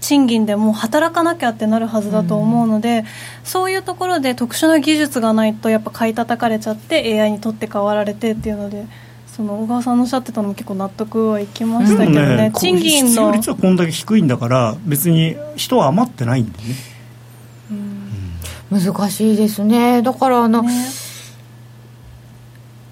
賃金でも働かなきゃってなるはずだと思うので、そういうところで特殊な技術がないとやっぱ買い叩かれちゃって AI に取って代わられてっていうのでその小川さんのおっしゃってたのも結構納得はいきましたけどね、こう賃金の率はこんだけ低いんだから別に人は余ってないんだよね。難しいですね。だからあの、ね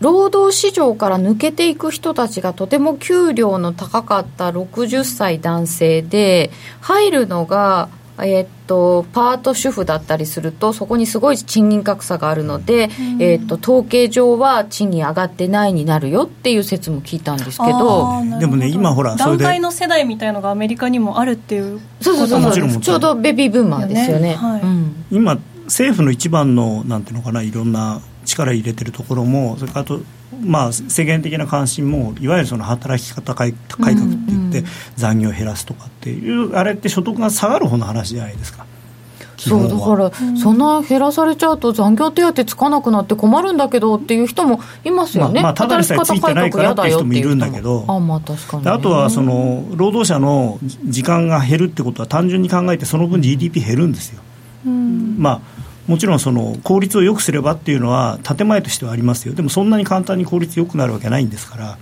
労働市場から抜けていく人たちがとても給料の高かった60歳男性で入るのが、えっとパート主婦だったりするとそこにすごい賃金格差があるので、えっと統計上は賃金上がってないになるよっていう説も聞いたんですけどでもね今ほら団塊の世代みたいのがアメリカにもあるっていうそうそうそうもちょうどベビーブーマーですよね。よね。はい。うん今政府の一番のなんていうのかないろんな力入れてるところもそれからあとまあ世間的な関心もいわゆるその働き方改改革って言って、残業を減らすとかっていうあれって所得が下がる方の話じゃないですか。基そうだから、そんな減らされちゃうと残業手当つかなくなって困るんだけどっていう人もいますよね、まあまあただでさえついてないからっていう人も。いるんだけどあまあ確かに、であとはその労働者の時間が減るってことは単純に考えてその分 GDP 減るんですよ、まあもちろんその効率をよくすればっていうのは建前としてはありますよ。でもそんなに簡単に効率よくなるわけないんですから。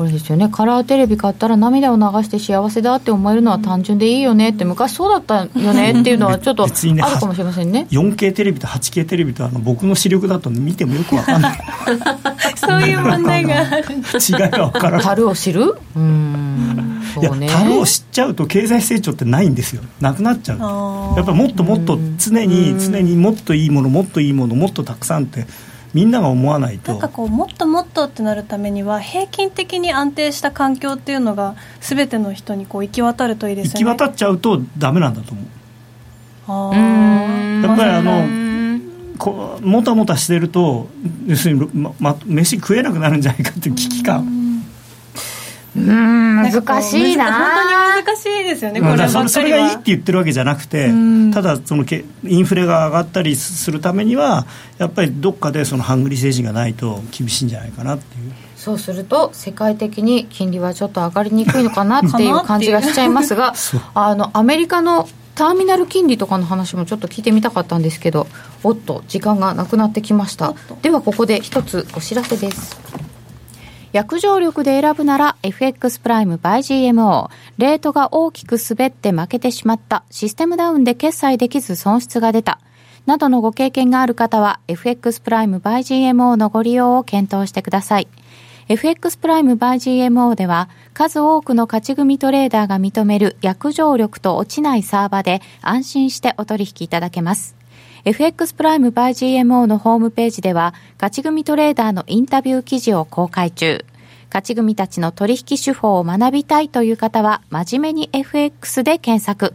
これですよね。カラーテレビ買ったら涙を流して幸せだって思えるのは単純でいいよねって昔そうだったよねっていうのはちょっとあるかもしれませんね。4K テレビと 8K テレビとあの僕の視力だと見てもよく分かんない。*laughs* そういう問題がある。違いが分からない樽を知る？うん。いや樽を知っちゃうと経済成長ってないんですよ。なくなっちゃう。やっぱりもっともっと常に常にもっといいものもっといいものもっとたくさんってみんなが思わないと。なんかこうもっともっとってなるためには平均的に安定した環境っていうのが全ての人にこう行き渡るといいですよね。行き渡っちゃうとダメなんだと思う。あやっぱりあのこもたもたしてると要するに、まま、飯食えなくなるんじゃないかっていう危機感うん難しいな。本当に難しいですよね、こればっかりは。それがいいって言ってるわけじゃなくて、ただそのけ、インフレが上がったりするためには、やっぱりどっかでそのハングリー政治がないと厳しいんじゃないかなっていう。そうすると世界的に金利はちょっと上がりにくいのかなっていう感じがしちゃいますが *laughs* あのアメリカのターミナル金利とかの話もちょっと聞いてみたかったんですけどおっと時間がなくなってきました。ではここで一つお知らせです約定力で選ぶなら FX プライム by GMO。レートが大きく滑って負けてしまった。システムダウンで決済できず損失が出た。などのご経験がある方は FX プライム by GMO のご利用を検討してください。FX プライム by GMO では数多くの勝ち組トレーダーが認める約定力と落ちないサーバで安心してお取引いただけます。FX プライムバイ GMO のホームページでは、勝ち組トレーダーのインタビュー記事を公開中。勝ち組たちの取引手法を学びたいという方は、真面目に FX で検索。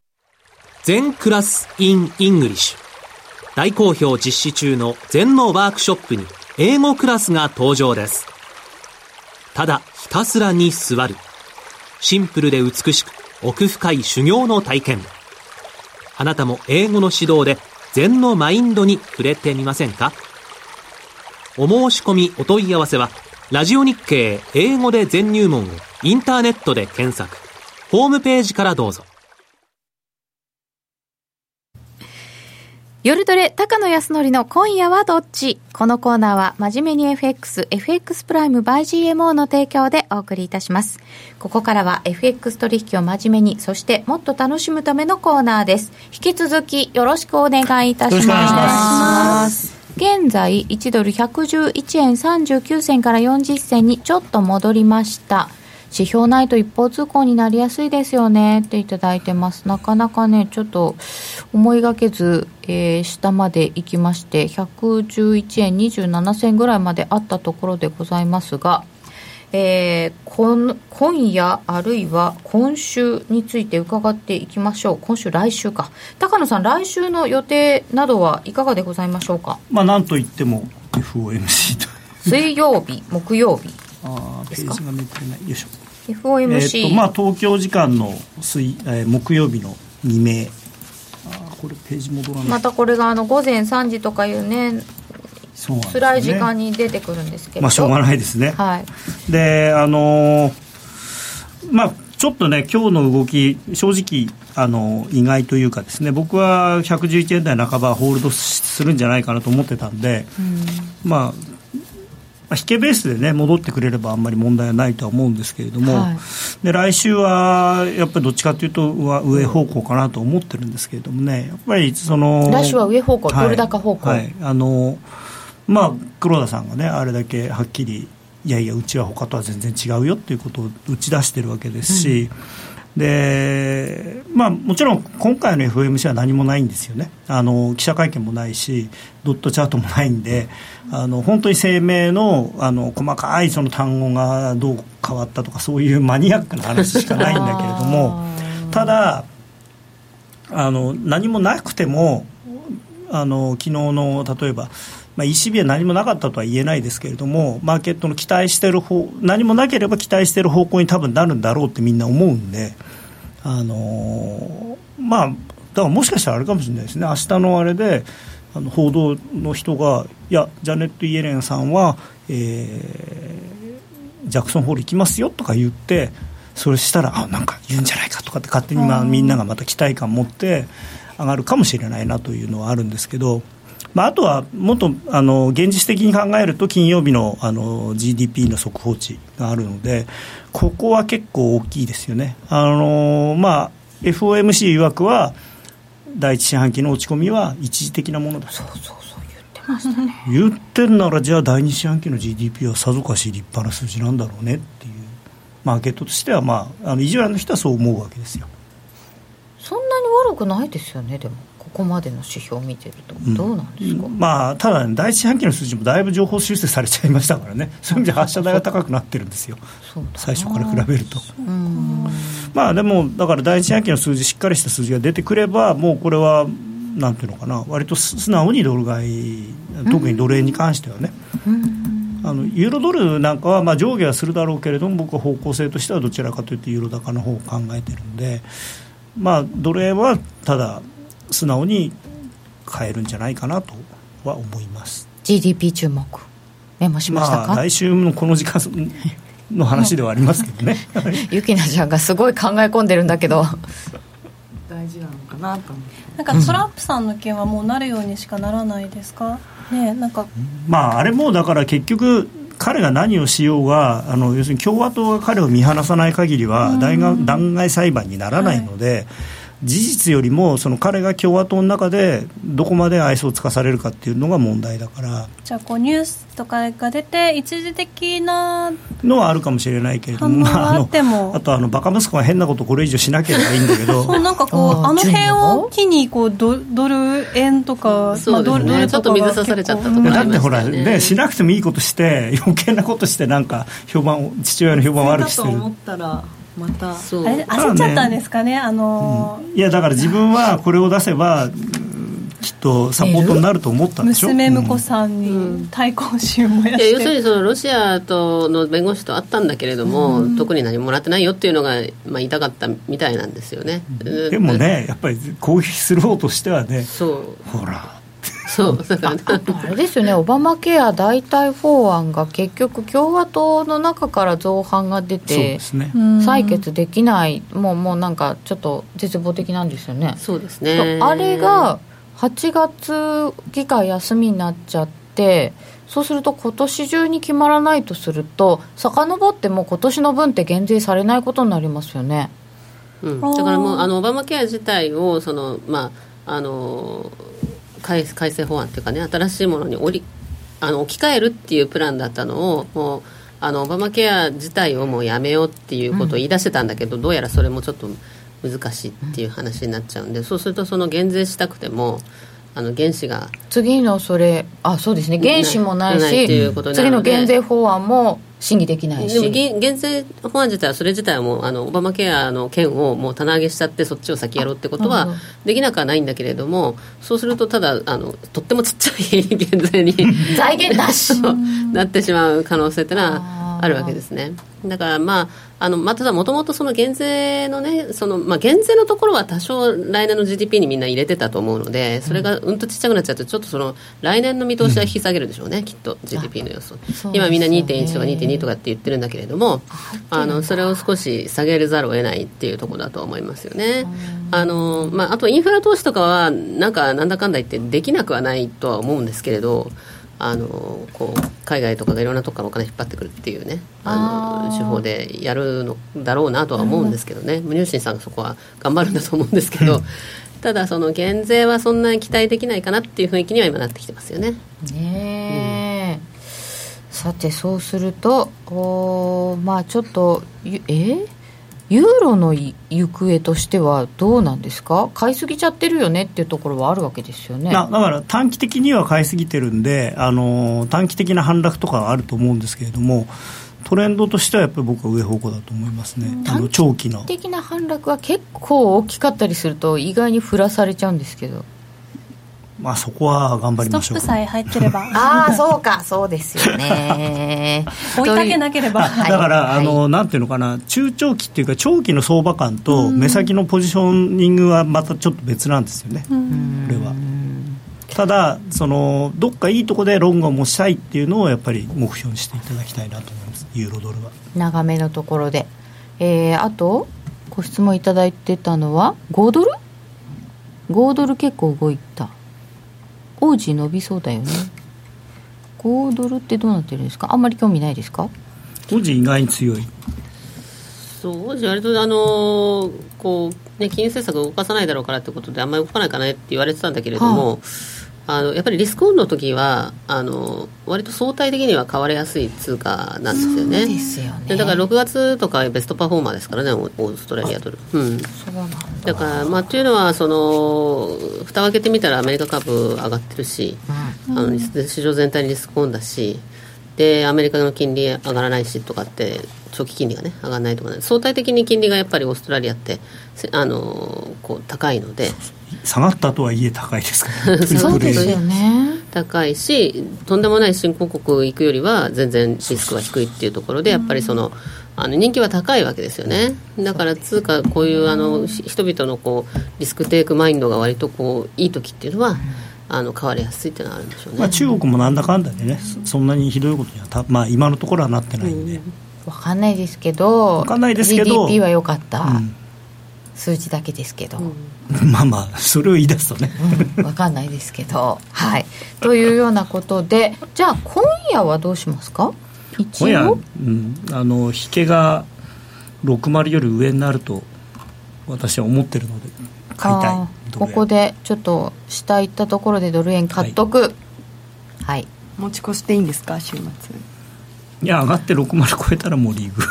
全クラス in English大好評実施中の全のワークショップに英語クラスが登場です。ただひたすらに座る。シンプルで美しく奥深い修行の体験。あなたも英語の指導で禅のマインドに触れてみませんか？お申し込みお問い合わせはラジオ日経英語で全入門をインターネットで検索。ホームページからどうぞ。夜トレ、高野康則の今夜はどっち？このコーナーは、真面目に FX、FX プライム by GMO の提供でお送りいたします。ここからは FX 取引を真面目に、そしてもっと楽しむためのコーナーです。引き続きよろしくお願いいたします。ます現在、1ドル111円39銭から40銭にちょっと戻りました。指標ないと一方通行になりやすいですよね。っていただいてます。なかなかね、ちょっと思いがけず、えー、下まで行きまして、111円27銭ぐらいまであったところでございますが、えー、今今夜あるいは今週について伺っていきましょう。今週来週か。高野さん来週の予定などはいかがでございましょうか？まあなんといっても FOMC と。水曜日木曜日あページがめくれない。よいしょ。FOMC、えーとまあ、東京時間の水、えー、木曜日の未明。あこれページ戻らない。またこれがあの午前3時とかいうねそうね。辛い時間に出てくるんですけど。まあしょうがないですね。はい。であのーまあちょっとね今日の動き正直あの意外というかですね僕は111円台半ばホールドするんじゃないかなと思ってたんで、まああ、引けベースでね戻ってくれればあんまり問題はないとは思うんですけれども、はい。で来週はやっぱりどっちかというと上上方向かなと思ってるんですけれどもねやっぱりその来週は上方向はい。ドル高方向。はい。あのまあ黒田さんがねあれだけはっきりいやいやうちは他とは全然違うよっていうことを打ち出してるわけですし、でまあ、もちろん今回の FOMC は何もないんですよね。あの記者会見もないしドットチャートもないんであの本当に声明のあの細かいその単語がどう変わったとかそういうマニアックな話しかないんだけれどもただあの何もなくてもあの昨日の例えば、まあ、ECB は何もなかったとは言えないですけれどもマーケットの期待している方何もなければ期待している方向に多分なるんだろうってみんな思うんで、あのまあ、だからもしかしたらあれかもしれないですね。明日のあれであの報道の人がいやジャネット・イエレンさんは、えージャクソンホール行きますよとか言ってそれしたらあなんか言うんじゃないかとかって勝手にまあみんながまた期待感持って上がるかもしれないなというのはあるんですけど、まあ、あとはもっとあの現実的に考えると金曜日のあの GDP の速報値があるのでここは結構大きいですよね。あのまあ FOMC 曰くは第一四半期の落ち込みは一時的なものだそうそうそう言ってましたね。言ってんならじゃあ第二四半期の GDP はさぞかし立派な数字なんだろうねっていうマーケットとしてはまああの意地悪な人はそう思うわけですよ。そんなに悪くないですよねでもここまでの指標を見てると、どうなんですか、まあ、ただ、ね、第一四半期の数字もだいぶ情報修正されちゃいましたからね、そういう意味で発射台が高くなってるんですよ、最初から比べると。うん。まあ、でも、だから第一四半期の数字、しっかりした数字が出てくれば、もうこれは、なんていうのかな、割と素直にドル買い、特にドル円に関してはね。あのユーロドルなんかはまあ上下はするだろうけれども僕は方向性としてはどちらかというとユーロ高の方を考えてるんで、まあ、ドル円はただ素直に買えるんじゃないかなとは思います。GDP 注目。メモしましたか、まあ、来週のこの時間の話ではありますけどね。ゆきなちゃんがすごい考え込んでるんだけど。大事なのかなと思って。なんかトランプさんの件はもうなるようにしかならないですか？ねなんか。まあ、あれもだから結局、彼が何をしようがあの要するに共和党が彼を見放さない限りは弾劾弾劾裁判にならないので、事実よりもその彼が共和党の中でどこまで愛想をつかされるかっていうのが問題だから。じゃあこうニュースとかが出て一時的なのはあるかもしれないけれども、あってもあのあとあのバカ息子が変なことこれ以上しなければいいんだけど。*laughs* そうなんかこうあの辺順を機にこうドドル円とか、そうですね。ドルちょっと水差されちゃったとかうんだってほら、ねね、しなくてもいいことして余計なことしてなんか評判を父親の評判を悪くしてる。だと思ったらまた。そう。あれ焦っちゃったんですかね？あのー。いやだから自分はこれを出せばうん。きっとサポートになると思ったんでしょ？娘婿さんに対抗心を燃やいや要するしてにそのロシアとの弁護士と会ったんだけれども、特に何ももらってないよっていうのが、まあ、言いたかったみたいなんですよね。でもねやっぱり攻撃する方としてはねそう。ほらそう。だからあれですよね。オバマケア代替法案が結局共和党の中から造反が出そうてですね。うん。採決できない。もうもうなんかちょっと絶望的なんですよね。そうですね。あれが8月議会休みになっちゃってそうすると今年中に決まらないとすると遡っても今年の分って減税されないことになりますよね。うん、だからもうあのオバマケア自体をその、まあ、あの改改正法案っていうかね新しいものに折りあの置き換えるっていうプランだったのをもうあのオバマケア自体をもうやめようっていうことを言い出してたんだけど、どうやらそれもちょっと難しいっていう話になっちゃうんで、そうするとその減税したくてもあの原資が次のそれあそうですね。原資もないし次の減税法案も審議できないでもし減減税法案自体はそれ自体はもうあのオバマケアの件をもう棚上げしちゃってそっちを先やろうってことはできなくはないんだけれどもそうするとただあのとってもちっちゃい減税に *laughs* 財源なし。*laughs* なってしまう可能性っていうのはあるわけですねだからまああのまあ、ただもともとその減税のねその、まあ、減税のところは多少来年の GDP にみんな入れてたと思うのでそれがうんとちっちゃくなっちゃうとちょっとその来年の見通しは引き下げるでしょうね、きっと GDP の予想。今みんなですよね2.1とか2.2とかって言ってるんだけれどもあのそれを少し下げるざるを得ないっていうところだと思いますよね。あの、まあ、あとインフラ投資とかはなんかなんだかんだ言ってできなくはないとは思うんですけれどあのこう海外とかがいろんなとこからお金引っ張ってくるっていうねあの手法でやるのだろうなとは思うんですけどね、無入信さんがそこは頑張るんだと思うんですけど、*laughs* ただその減税はそんなに期待できないかなっていう雰囲気には今なってきてますよね。ねえ、さてそうするとおまあちょっとえ？ユーロの行方としてはどうなんですか？買いすぎちゃってるよねっていうところはあるわけですよね。だから短期的には買いすぎてるんであの短期的な反落とかはあると思うんですけれどもトレンドとしてはやっぱり僕は上方向だと思いますね、あの長期の。的な反落は結構大きかったりすると意外に振らされちゃうんですけどまあそこは頑張りましょう。ストップさえ入ってれば。*laughs* ああそうか。そうですよね。*laughs* 追いかけなければ、だから、はい、あのなんていうのかな。中長期っていうか長期の相場感と目先のポジショニングはまたちょっと別なんですよね。これは。ただそのどっかいいとこでロングを持ちたいっていうのをやっぱり目標にしていただきたいなと思います。ユーロドルは。長めのところで、えー、あとご質問いただいてたのは5ドル？5ドル結構動いた王子伸びそうだよね。5ドルってどうなってるんですか？あんまり興味ないですか？王子意外に強い。そう王子割とあのこうね金融政策を動かさないだろうからってことであんまり動かないかねって言われてたんだけれども、はああのやっぱりリスクオンの時はあの割と相対的には買われやすい通貨なんですよね。ですよねだから6月とかベストパフォーマーですからねオーストラリアドル。うん、そうなんだだからまあというのはその蓋を開けてみたらアメリカ株上がってるし、うん、あの市場全体にリスクオンだし。でアメリカの金利上がらないしとかって長期金利がね上がらないとか、ね、相対的に金利がやっぱりオーストラリアってあのこう高いので。下がったとはいえ高いですからね。*laughs* そうですよね。高いしとんでもない新興国行くよりは全然リスクは低いっていうところでやっぱりそのあの人気は高いわけですよね。だから通貨こういうあの人々のこうリスクテイクマインドが割とこういい時っていうのは、あの変わりやすいっていうのはあるんでしょうね、まあ、中国もなんだかんだでねそんなにひどいことにはた、まあ、今のところはなってないんで、うん、分かんないですけど分かんないですけど GDP は良かった、うん、数字だけですけど、うん、*laughs* まあまあそれを言い出すとね、うん、分かんないですけど。はい。というようなことでじゃあ今夜はどうしますか？今夜、うん、あの引けが60より上になると私は思ってるので買いたいここでちょっと下行ったところでドル円買っとく、はい、はい、持ち越していいんですか？週末。いや上がって60超えたらもうリーグ。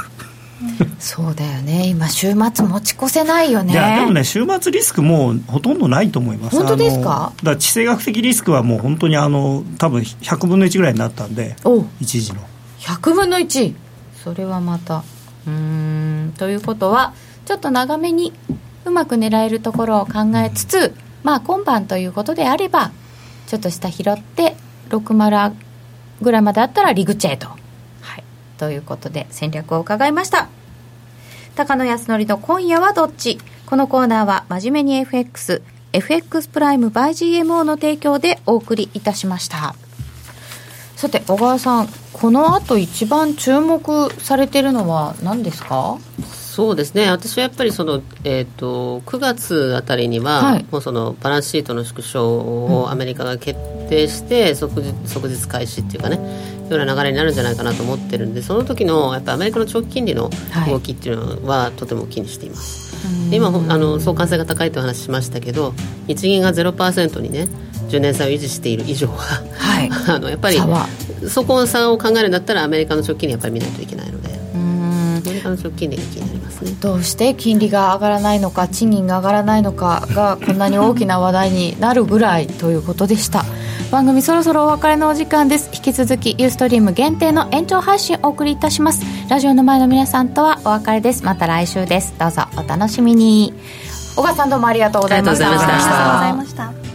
そうだよね。今週末持ち越せないよね。いやでもね週末リスクもうほとんどないと思います。本当ですか？だ地政学的リスクはもう本当にあの多分100分の1ぐらいになったんで一時の。100分の1それはまた。うん。ということはちょっと長めにうまく狙えるところを考えつつ、まあ今晩ということであればちょっと下拾って60ぐらいまであったらリグチェと、はい、ということで戦略を伺いました。高野康則の今夜はどっち？このコーナーは真面目に FX FX プライム by GMO の提供でお送りいたしました。さて小川さんこの後一番注目されてるのは何ですか？そうですね。私はやっぱりその、えーと、9月あたりには、はい、もうそのバランスシートの縮小をアメリカが決定して、即日即日開始っていうかねような流れになるんじゃないかなと思ってるんでその時のやっぱアメリカの長期金利の動きっていうのは、とても気にしています。今あの相関性が高いという話しましたけど日銀が0%にね10年債を維持している以上は、はい、*laughs* あのやっぱりそこの差を考えるんだったらアメリカの長期金利やっぱり見ないといけないのでアメリカの長期金利が気になりますね。どうして金利が上がらないのか賃金が上がらないのかがこんなに大きな話題になるぐらいということでした。番組そろそろお別れのお時間です。引き続きユーストリーム限定の延長配信お送りいたします。ラジオの前の皆さんとはお別れです。また来週です。どうぞお楽しみに。小川さんどうもありがとうございました。ありがとうございました